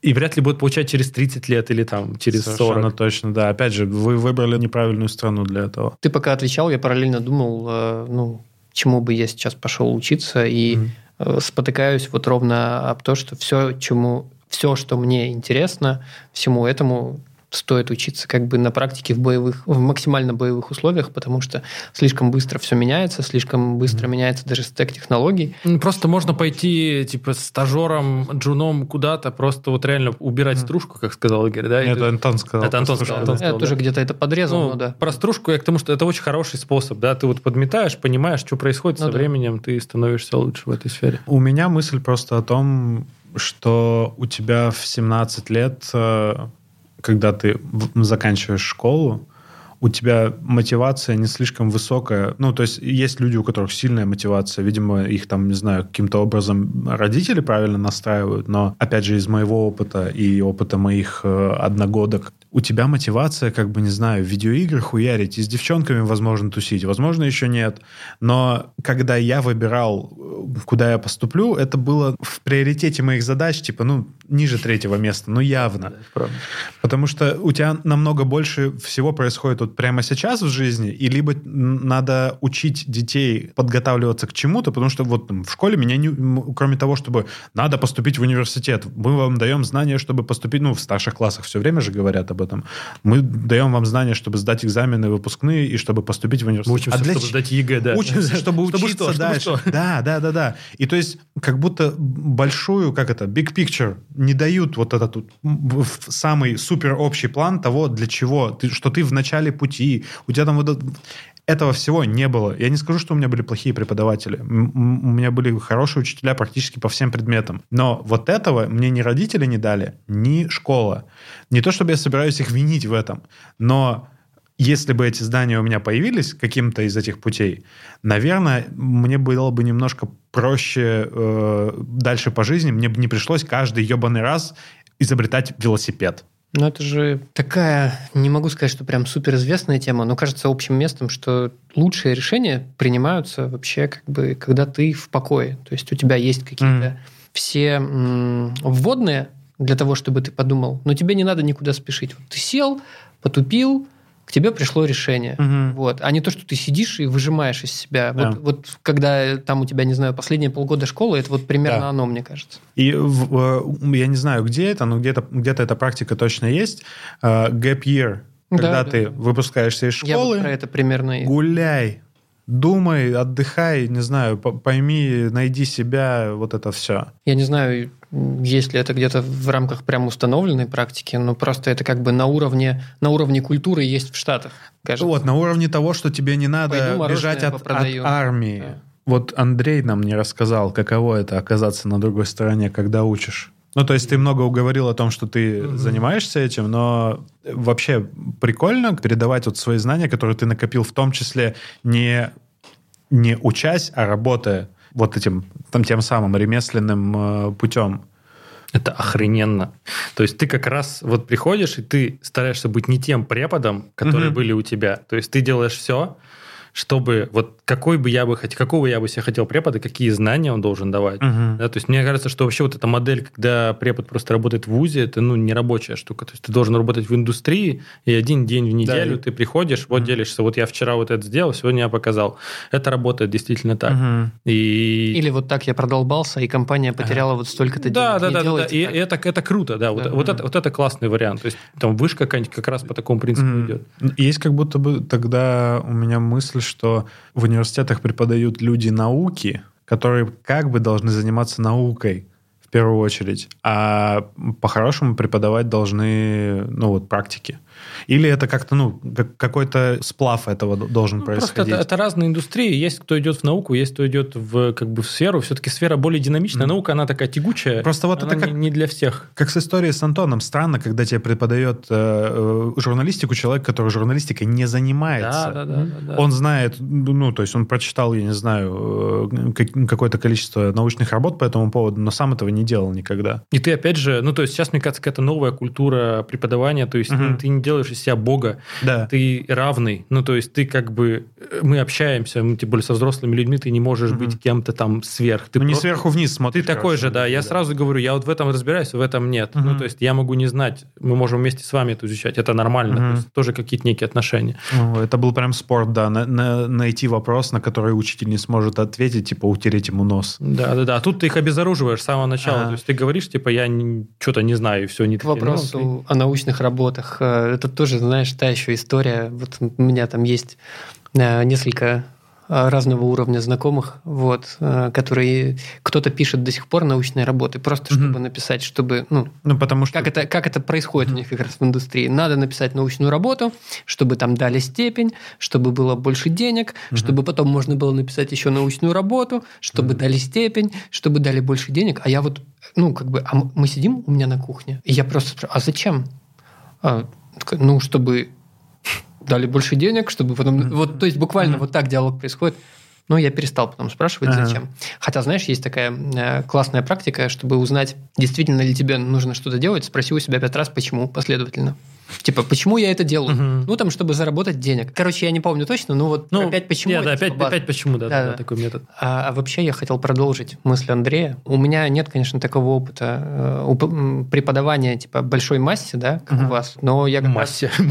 И вряд ли будет получать через 30 лет или там через Совершенно 40. точно, да. Опять же, вы выбрали неправильную страну для этого. Ты пока отвечал, я параллельно думал, э, ну, чему бы я сейчас пошел учиться, и э, спотыкаюсь вот ровно об то, что все, чему, все, что мне интересно, всему этому стоит учиться как бы на практике в боевых, в максимально боевых условиях, потому что слишком быстро все меняется, слишком быстро меняется даже стек технологий. Ну, Просто можно пойти, типа, стажером, джуном куда-то, просто вот реально убирать стружку, как сказал Игорь, да? и Это Антон сказал. Это Антон сказал, Антон я сказал, тоже да. где-то это подрезал, Ну, ну да. Про стружку я к тому, что это очень хороший способ, да, ты вот подметаешь, понимаешь, что происходит Ну со да. временем, ты становишься лучше в этой сфере. У меня мысль просто о том, что у тебя в 17 лет, э, когда ты заканчиваешь школу, у тебя мотивация не слишком высокая. Ну, то есть есть люди, у которых сильная мотивация. Видимо, их там, не знаю, каким-то образом родители правильно настраивают. Но, опять же, из моего опыта и опыта моих э, одногодок, у тебя мотивация, как бы, не знаю, в видеоигры хуярить и с девчонками, возможно, тусить. Возможно, еще нет. Но когда я выбирал, э, куда я поступлю, это было в приоритете моих задач, типа, ну, ниже третьего места, ну, явно. Правда. Потому что у тебя намного больше всего происходит вот прямо сейчас в жизни, и либо надо учить детей подготавливаться к чему-то, потому что вот там, в школе меня, не, кроме того, чтобы надо поступить в университет, мы вам даем знания, чтобы поступить, ну, в старших классах все время же говорят об этом. Мы даем вам знания, чтобы сдать экзамены выпускные и чтобы поступить в университет. Мы учимся, А для чтобы сдать ЕГЭ, да. Учимся, чтобы Чтобы учиться что, чтобы дальше. что? Да, да, да, да. И то есть как будто большую, как это, big picture не дают вот этот вот самый супер общий план того, для чего, ты, что ты в начале пути, у тебя там вот это- этого всего не было. Я не скажу, что у меня были плохие преподаватели. У меня были хорошие учителя практически по всем предметам. Но вот этого мне ни родители не дали, ни школа. Не то, чтобы я собираюсь их винить в этом, но если бы эти здания у меня появились каким-то из этих путей, наверное, мне было бы немножко проще э, дальше по жизни. Мне бы не пришлось каждый ебаный раз изобретать велосипед. Ну, это же такая, не могу сказать, что прям суперизвестная тема, но кажется общим местом, что лучшие решения принимаются вообще как бы, когда ты в покое. То есть у тебя есть какие-то Мгм. все м, вводные для того, чтобы ты подумал, но тебе не надо никуда спешить. Вот ты сел, потупил, к тебе пришло решение. Мгм. Вот. А не то, что ты сидишь и выжимаешь из себя. Да. Вот, вот когда там у тебя, не знаю, последние полгода школы, это вот примерно Да. оно, мне кажется. И в- э, я не знаю, где это, но где-то где эта практика точно есть. Э, Gap year, когда Да, ты да. выпускаешься из Я вот школы, про это примерно гуляй, думай, отдыхай, не знаю, по- пойми, найди себя, вот это все. Я не знаю, есть ли это где-то в рамках прям установленной практики, но просто это как бы на уровне, на уровне культуры есть в Штатах, кажется. Вот, на уровне того, что тебе не надо Пойду бежать от, от армии. Да. Вот Андрей нам не рассказал, каково это оказаться на другой стороне, когда учишь. Ну, то есть ты много уговорил о том, что ты занимаешься этим, но вообще прикольно передавать вот свои знания, которые ты накопил, в том числе не, не учась, а работая вот этим там, тем самым ремесленным э, путем. Это охрененно. То есть ты как раз вот приходишь, и ты стараешься быть не тем преподом, которые Мгм. были у тебя. То есть ты делаешь все, чтобы вот какой бы я бы хотел, какого я бы себе хотел препода, какие знания он должен давать. Мгм. Да, то есть мне кажется, что вообще вот эта модель, когда препод просто работает в ВУЗе, это ну не рабочая штука. То есть ты должен работать в индустрии, и один день в неделю и- ты приходишь, вот делишься, вот я вчера вот это сделал, сегодня я показал. Это работает действительно так. Мгм. И Или вот так я продолбался, и компания потеряла вот столько-то да, денег. да, да, да, да. И так. это, это круто, да. Вот, Да. вот, это, вот это классный вариант. То есть там вышка какая-нибудь как раз по такому принципу Мгм. идет. Есть как будто бы тогда у меня мысль, что в университетах преподают люди науки, которые как бы должны заниматься наукой в первую очередь, а по-хорошему преподавать должны, ну вот, практики. Или это как-то, ну, как- какой-то сплав этого должен Ну, Просто происходить. это, это разные индустрии. Есть кто идет в науку, есть кто идет в, как бы, в сферу. Все-таки сфера более динамичная. Наука, она такая тягучая. Просто вот это как- не, не для всех. Как с историей с Антоном. Странно, когда тебе преподает э, э, журналистику человек, который журналистикой не занимается. Да, да, да, да, да. Он знает, ну, то есть он прочитал, я не знаю, э, как- какое-то количество научных работ по этому поводу, но сам этого не делал никогда. И ты опять же, ну то есть сейчас, мне кажется, какая-то новая культура преподавания, то есть Мгм. ты не делаешь из себя бога, Да. ты равный, ну то есть ты как бы, э, мы общаемся, мы, тем более со взрослыми людьми, ты не можешь Мгм. быть кем-то там сверх. Ты Ну, не просто- сверху вниз Ты смотришь. такой же, да. Я сразу говорю, я вот в этом разбираюсь, в этом нет. Ну, Мгм. то есть я могу не знать, мы можем вместе с вами это изучать, это нормально. Мгм. То есть тоже какие-то некие отношения. Ну, это был прям спорт, да. на- на- найти вопрос, на который учитель не сможет ответить, типа утереть ему нос. Да, да, да. А тут ты их обезоруживаешь с самого начала. Ага. То есть ты говоришь, типа, я что-то не знаю, и все, не К вопросу о научных работах. э, Это тоже, знаешь, та еще история. Вот у меня там есть э, несколько э, разного уровня знакомых, вот, э, которые кто-то пишет до сих пор научные работы, просто чтобы написать, чтобы, ну, Ну, потому что... как это, как это происходит у них как раз в индустрии. Надо написать научную работу, чтобы там дали степень, чтобы было больше денег, чтобы потом можно было написать еще научную работу, чтобы дали степень, чтобы дали больше денег. А я вот, ну, как бы, а мы сидим у меня на кухне, и я просто спрашиваю, а зачем? А, ну, чтобы дали больше денег, чтобы потом... Вот, то есть буквально вот так диалог происходит. Но я перестал потом спрашивать, Ага. зачем. Хотя, знаешь, есть такая э, классная практика, чтобы узнать, действительно ли тебе нужно что-то делать, спроси у себя пять раз, почему, последовательно. Типа, почему я это делаю? Мгм. Ну, там, чтобы заработать денег. Короче, я не помню точно, но вот Ну, опять почему. нет, да, опять, типа опять почему, да, да, Да-да. да, такой метод. А, а вообще я хотел продолжить мысль Андрея. У меня нет, конечно, такого опыта э, преподавания типа большой массе, да, как Мгм. у вас. Но я Массе.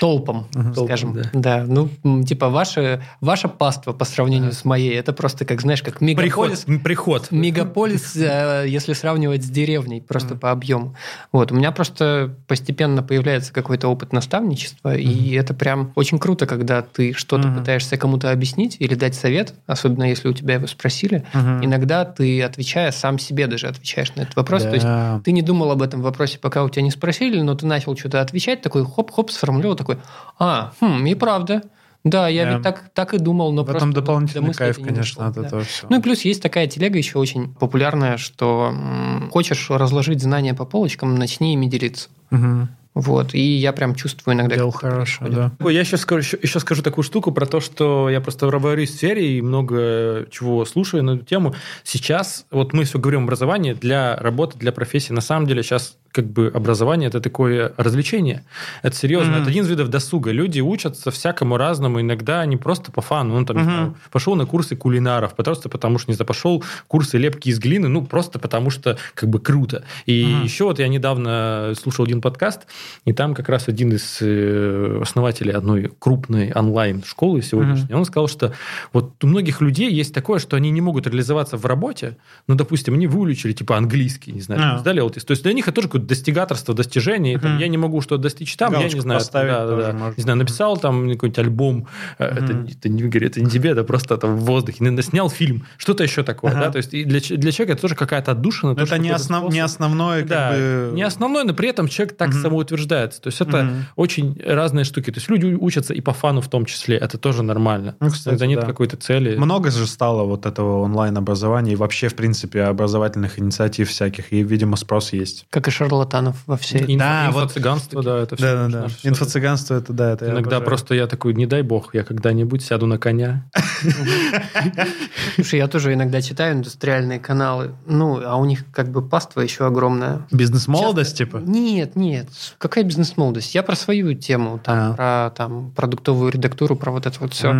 толпом, скажем. да. Да. ну, типа, ваше, ваше паство по сравнению с моей, это просто, как, знаешь, как мегаполис. Приход. Приход. Мегаполис, э, если сравнивать с деревней, просто по объему. Вот, у меня просто постепенно появляется какой-то опыт наставничества, и это прям очень круто, когда ты что-то пытаешься кому-то объяснить или дать совет, особенно если у тебя его спросили. Иногда ты, отвечая, сам себе даже отвечаешь на этот вопрос. То есть ты не думал об этом вопросе, пока у тебя не спросили, но ты начал что-то отвечать, такой хоп-хоп, сформулировал такой, а, хм, и правда. Да, я Да. ведь так, так и думал, но В просто этом до дополнительный мысли кайф, конечно, дошло, от да. этого всего. Ну и плюс есть такая телега еще очень популярная, что м, хочешь разложить знания по полочкам, начни ими делиться. Мгм. Вот. И я прям чувствую иногда... Это хорошее, происходит. да. Я еще скажу, еще, еще скажу такую штуку про то, что я просто варюсь в сфере и много чего слушаю на эту тему. Сейчас, вот мы все говорим образование для работы, для профессии. На самом деле сейчас как бы образование это такое развлечение. Это серьезно. Мгм. Это один из видов досуга. Люди учатся всякому разному. Иногда не просто по фану. Ну, там, Мгм. знаю, пошел на курсы кулинаров, просто потому что, не знаю, пошел курсы лепки из глины, ну, просто потому что как бы круто. И Мгм. еще вот я недавно слушал один подкаст, и там как раз один из э, основателей одной крупной онлайн-школы сегодняшней, он сказал, что вот у многих людей есть такое, что они не могут реализоваться в работе, ну, допустим, они выучили, типа, английский, не знаю, там, сдали LTS. То есть для них это тоже какое-то достигаторство, достижение. там, я не могу что-то достичь там, я Галочку не знаю. да, да, да. Не знаю, написал там какой-нибудь альбом, э, это, это, не, это не тебе, это просто там в воздухе. Наверное, Снял фильм, что-то еще такое, да, то есть и для, для человека это тоже какая-то отдушина. Это не, основ, не основное, как Да, бы... не основной, но при этом человек так самоутверждается. То есть это очень разные штуки. То есть люди учатся и по фану в том числе. Это тоже нормально. Ну, кстати, это нет да. какой-то цели. Много же стало вот этого онлайн-образования и вообще, в принципе, образовательных инициатив всяких. И, видимо, спрос есть. Как и шарлатанов во всей... Инфо- Да, вот- инфо-цыганство, да, это все. Да-да-да. Инфо-цыганство это, да, это я Иногда обожаю. просто я такой, не дай бог, я когда-нибудь сяду на коня. Слушай, я тоже иногда читаю индустриальные каналы, ну, а у них как бы паства еще огромная. Бизнес-молодость, типа? Нет, нет. Какая бизнес-молодость? Я про свою тему, там, А. про там, продуктовую редактуру, про вот это вот все.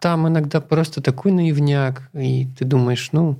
Там иногда просто такой наивняк, и ты думаешь, ну,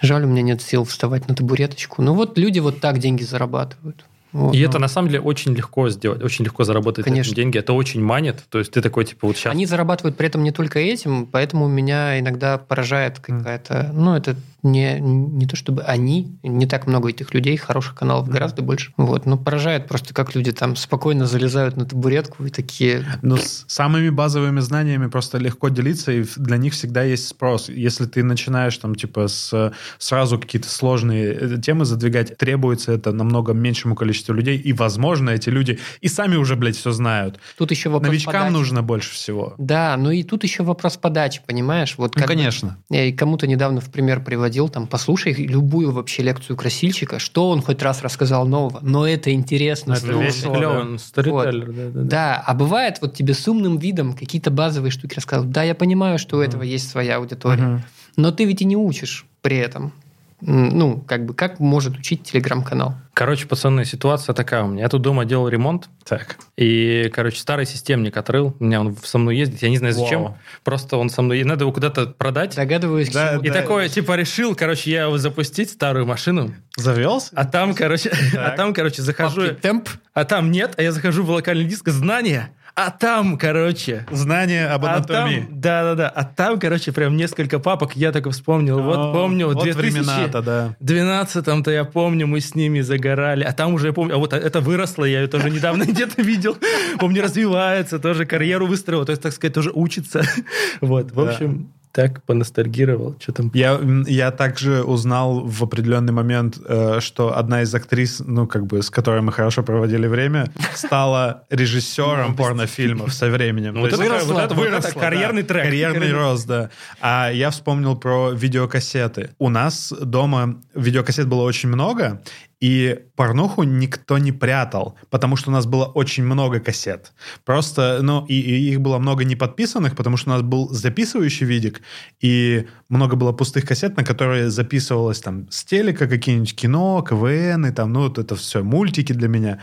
жаль, у меня нет сил вставать на табуреточку. Ну вот люди вот так деньги зарабатывают. Вот, И ну. это на самом деле очень легко сделать, очень легко заработать Конечно. деньги. Это очень манит. То есть ты такой, типа, вот сейчас... Они зарабатывают при этом не только этим, поэтому меня иногда поражает какая-то... Ну, это не, не то чтобы они, не так много этих людей, хороших каналов гораздо больше. Вот, но поражает просто, как люди там спокойно залезают на табуретку и такие... Ну, с самыми базовыми знаниями просто легко делиться, и для них всегда есть спрос. Если ты начинаешь там, типа, с, сразу какие-то сложные э, темы задвигать, требуется это намного меньшему количеству людей, и, возможно, эти люди и сами уже, блядь, все знают. Тут еще вопрос Новичкам подачи. нужно больше всего. Да, ну и тут еще вопрос подачи, понимаешь? Вот Ну, конечно. Я и кому-то недавно в пример приводил, там, послушай любую вообще лекцию красильщика, что он хоть раз рассказал нового, но это интересно. Это. Клёво, он сторителлер, да, да, да. Да, а бывает вот тебе с умным видом какие-то базовые штуки рассказывают. Да, я понимаю, что у этого есть своя аудитория, Мгм. но ты ведь и не учишь при этом. Ну, как бы, как может учить телеграм-канал? Короче, пацаны, ситуация такая у меня. Я тут дома делал ремонт, Так. и, короче, старый системник отрыл. У меня он со мной ездит, я не знаю зачем. Вау. Просто он со мной... Надо его куда-то продать. Догадываюсь, Да, И ты- такое, типа, решил, короче, я его запустить, старую машину. Завелся? А там, короче, а Так. там, короче, захожу... Папки темп. А там нет, а я захожу в локальный диск знания, а там, короче... Знание об А анатомии. там, да, да, да. А там, короче, прям несколько папок. Я так и вспомнил. О, Вот помню, вот 2000 времена-то, да. 12-м-то я помню, мы с ними загорали. А там уже я помню, а вот это выросло, я ее тоже недавно где-то видел. Помню, развивается, тоже карьеру выстроил. То есть, так сказать, тоже учится. Вот, в общем, так поностальгировал. Что там? Я, я также узнал в определенный момент, э, что одна из актрис, ну, как бы, с которой мы хорошо проводили время, стала режиссером порнофильмов со временем. Ну, это- выросла, вот это- выросла, карьерный трек. Карьерный. рост, да. А я вспомнил про видеокассеты. У нас дома видеокассет было очень много, и порнуху никто не прятал, потому что у нас было очень много кассет. Просто, ну, и, и их было много не подписанных, потому что у нас был записывающий видик, и много было пустых кассет, на которые записывалось там с телека какие-нибудь кино, КВН, и там, ну, вот это все, мультики для меня.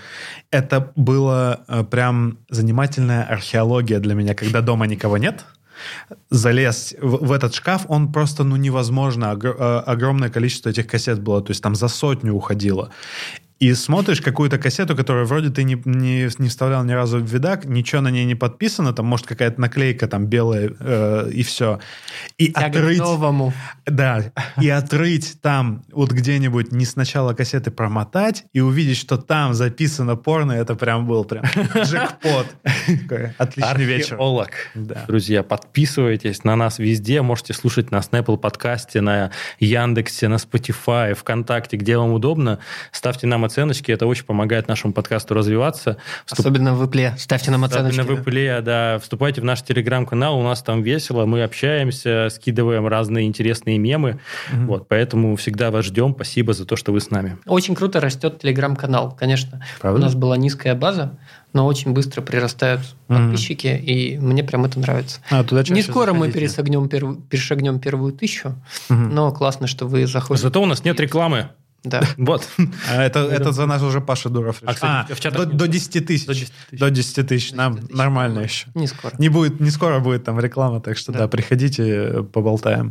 Это было э, прям занимательная археология для меня, когда дома никого нет, залез в, в этот шкаф, он просто, ну, невозможно. Огр- э, огромное количество этих кассет было, то есть там за сотню уходило. И смотришь какую-то кассету, которую вроде ты не, не, не вставлял ни разу в видак, ничего на ней не подписано, там может какая-то наклейка там белая э, и все. И Тяга отрыть... новому. Да, и отрыть там вот где-нибудь не сначала кассеты промотать и увидеть, что там записано порно, это прям был прям джекпот. Отличный вечер. Археолог. Да. Друзья, подписывайтесь на нас везде. Можете слушать нас на Apple подкасте, на Яндексе, на Spotify, ВКонтакте, где вам удобно. Ставьте нам оценочки, это очень помогает нашему подкасту развиваться. Вступ- Особенно в Apple. Ставьте нам оценочки. Особенно в Apple, да. Вступайте в наш телеграм-канал, у нас там весело, мы общаемся, скидываем разные интересные мемы. Вот, поэтому всегда вас ждем. Спасибо за то, что вы с нами. Очень круто растет телеграм-канал, конечно. Правда? У нас была низкая база, но очень быстро прирастают Мгм. подписчики, и мне прям это нравится. А, туда Не скоро мы заходите. перешагнем, перв- перешагнем первую тысячу, Мгм. но классно, что вы заходите. Зато у нас нет рекламы. Да. Вот. А это, это за нас уже Паша Дуров решил. А, кстати, в чатах до, до 10 тысяч. До 10 тысяч. До 10 тысяч. Нам 10 тысяч нормально нормально. еще. Не скоро. Не будет, не скоро будет там реклама, так что да, Да. приходите, поболтаем.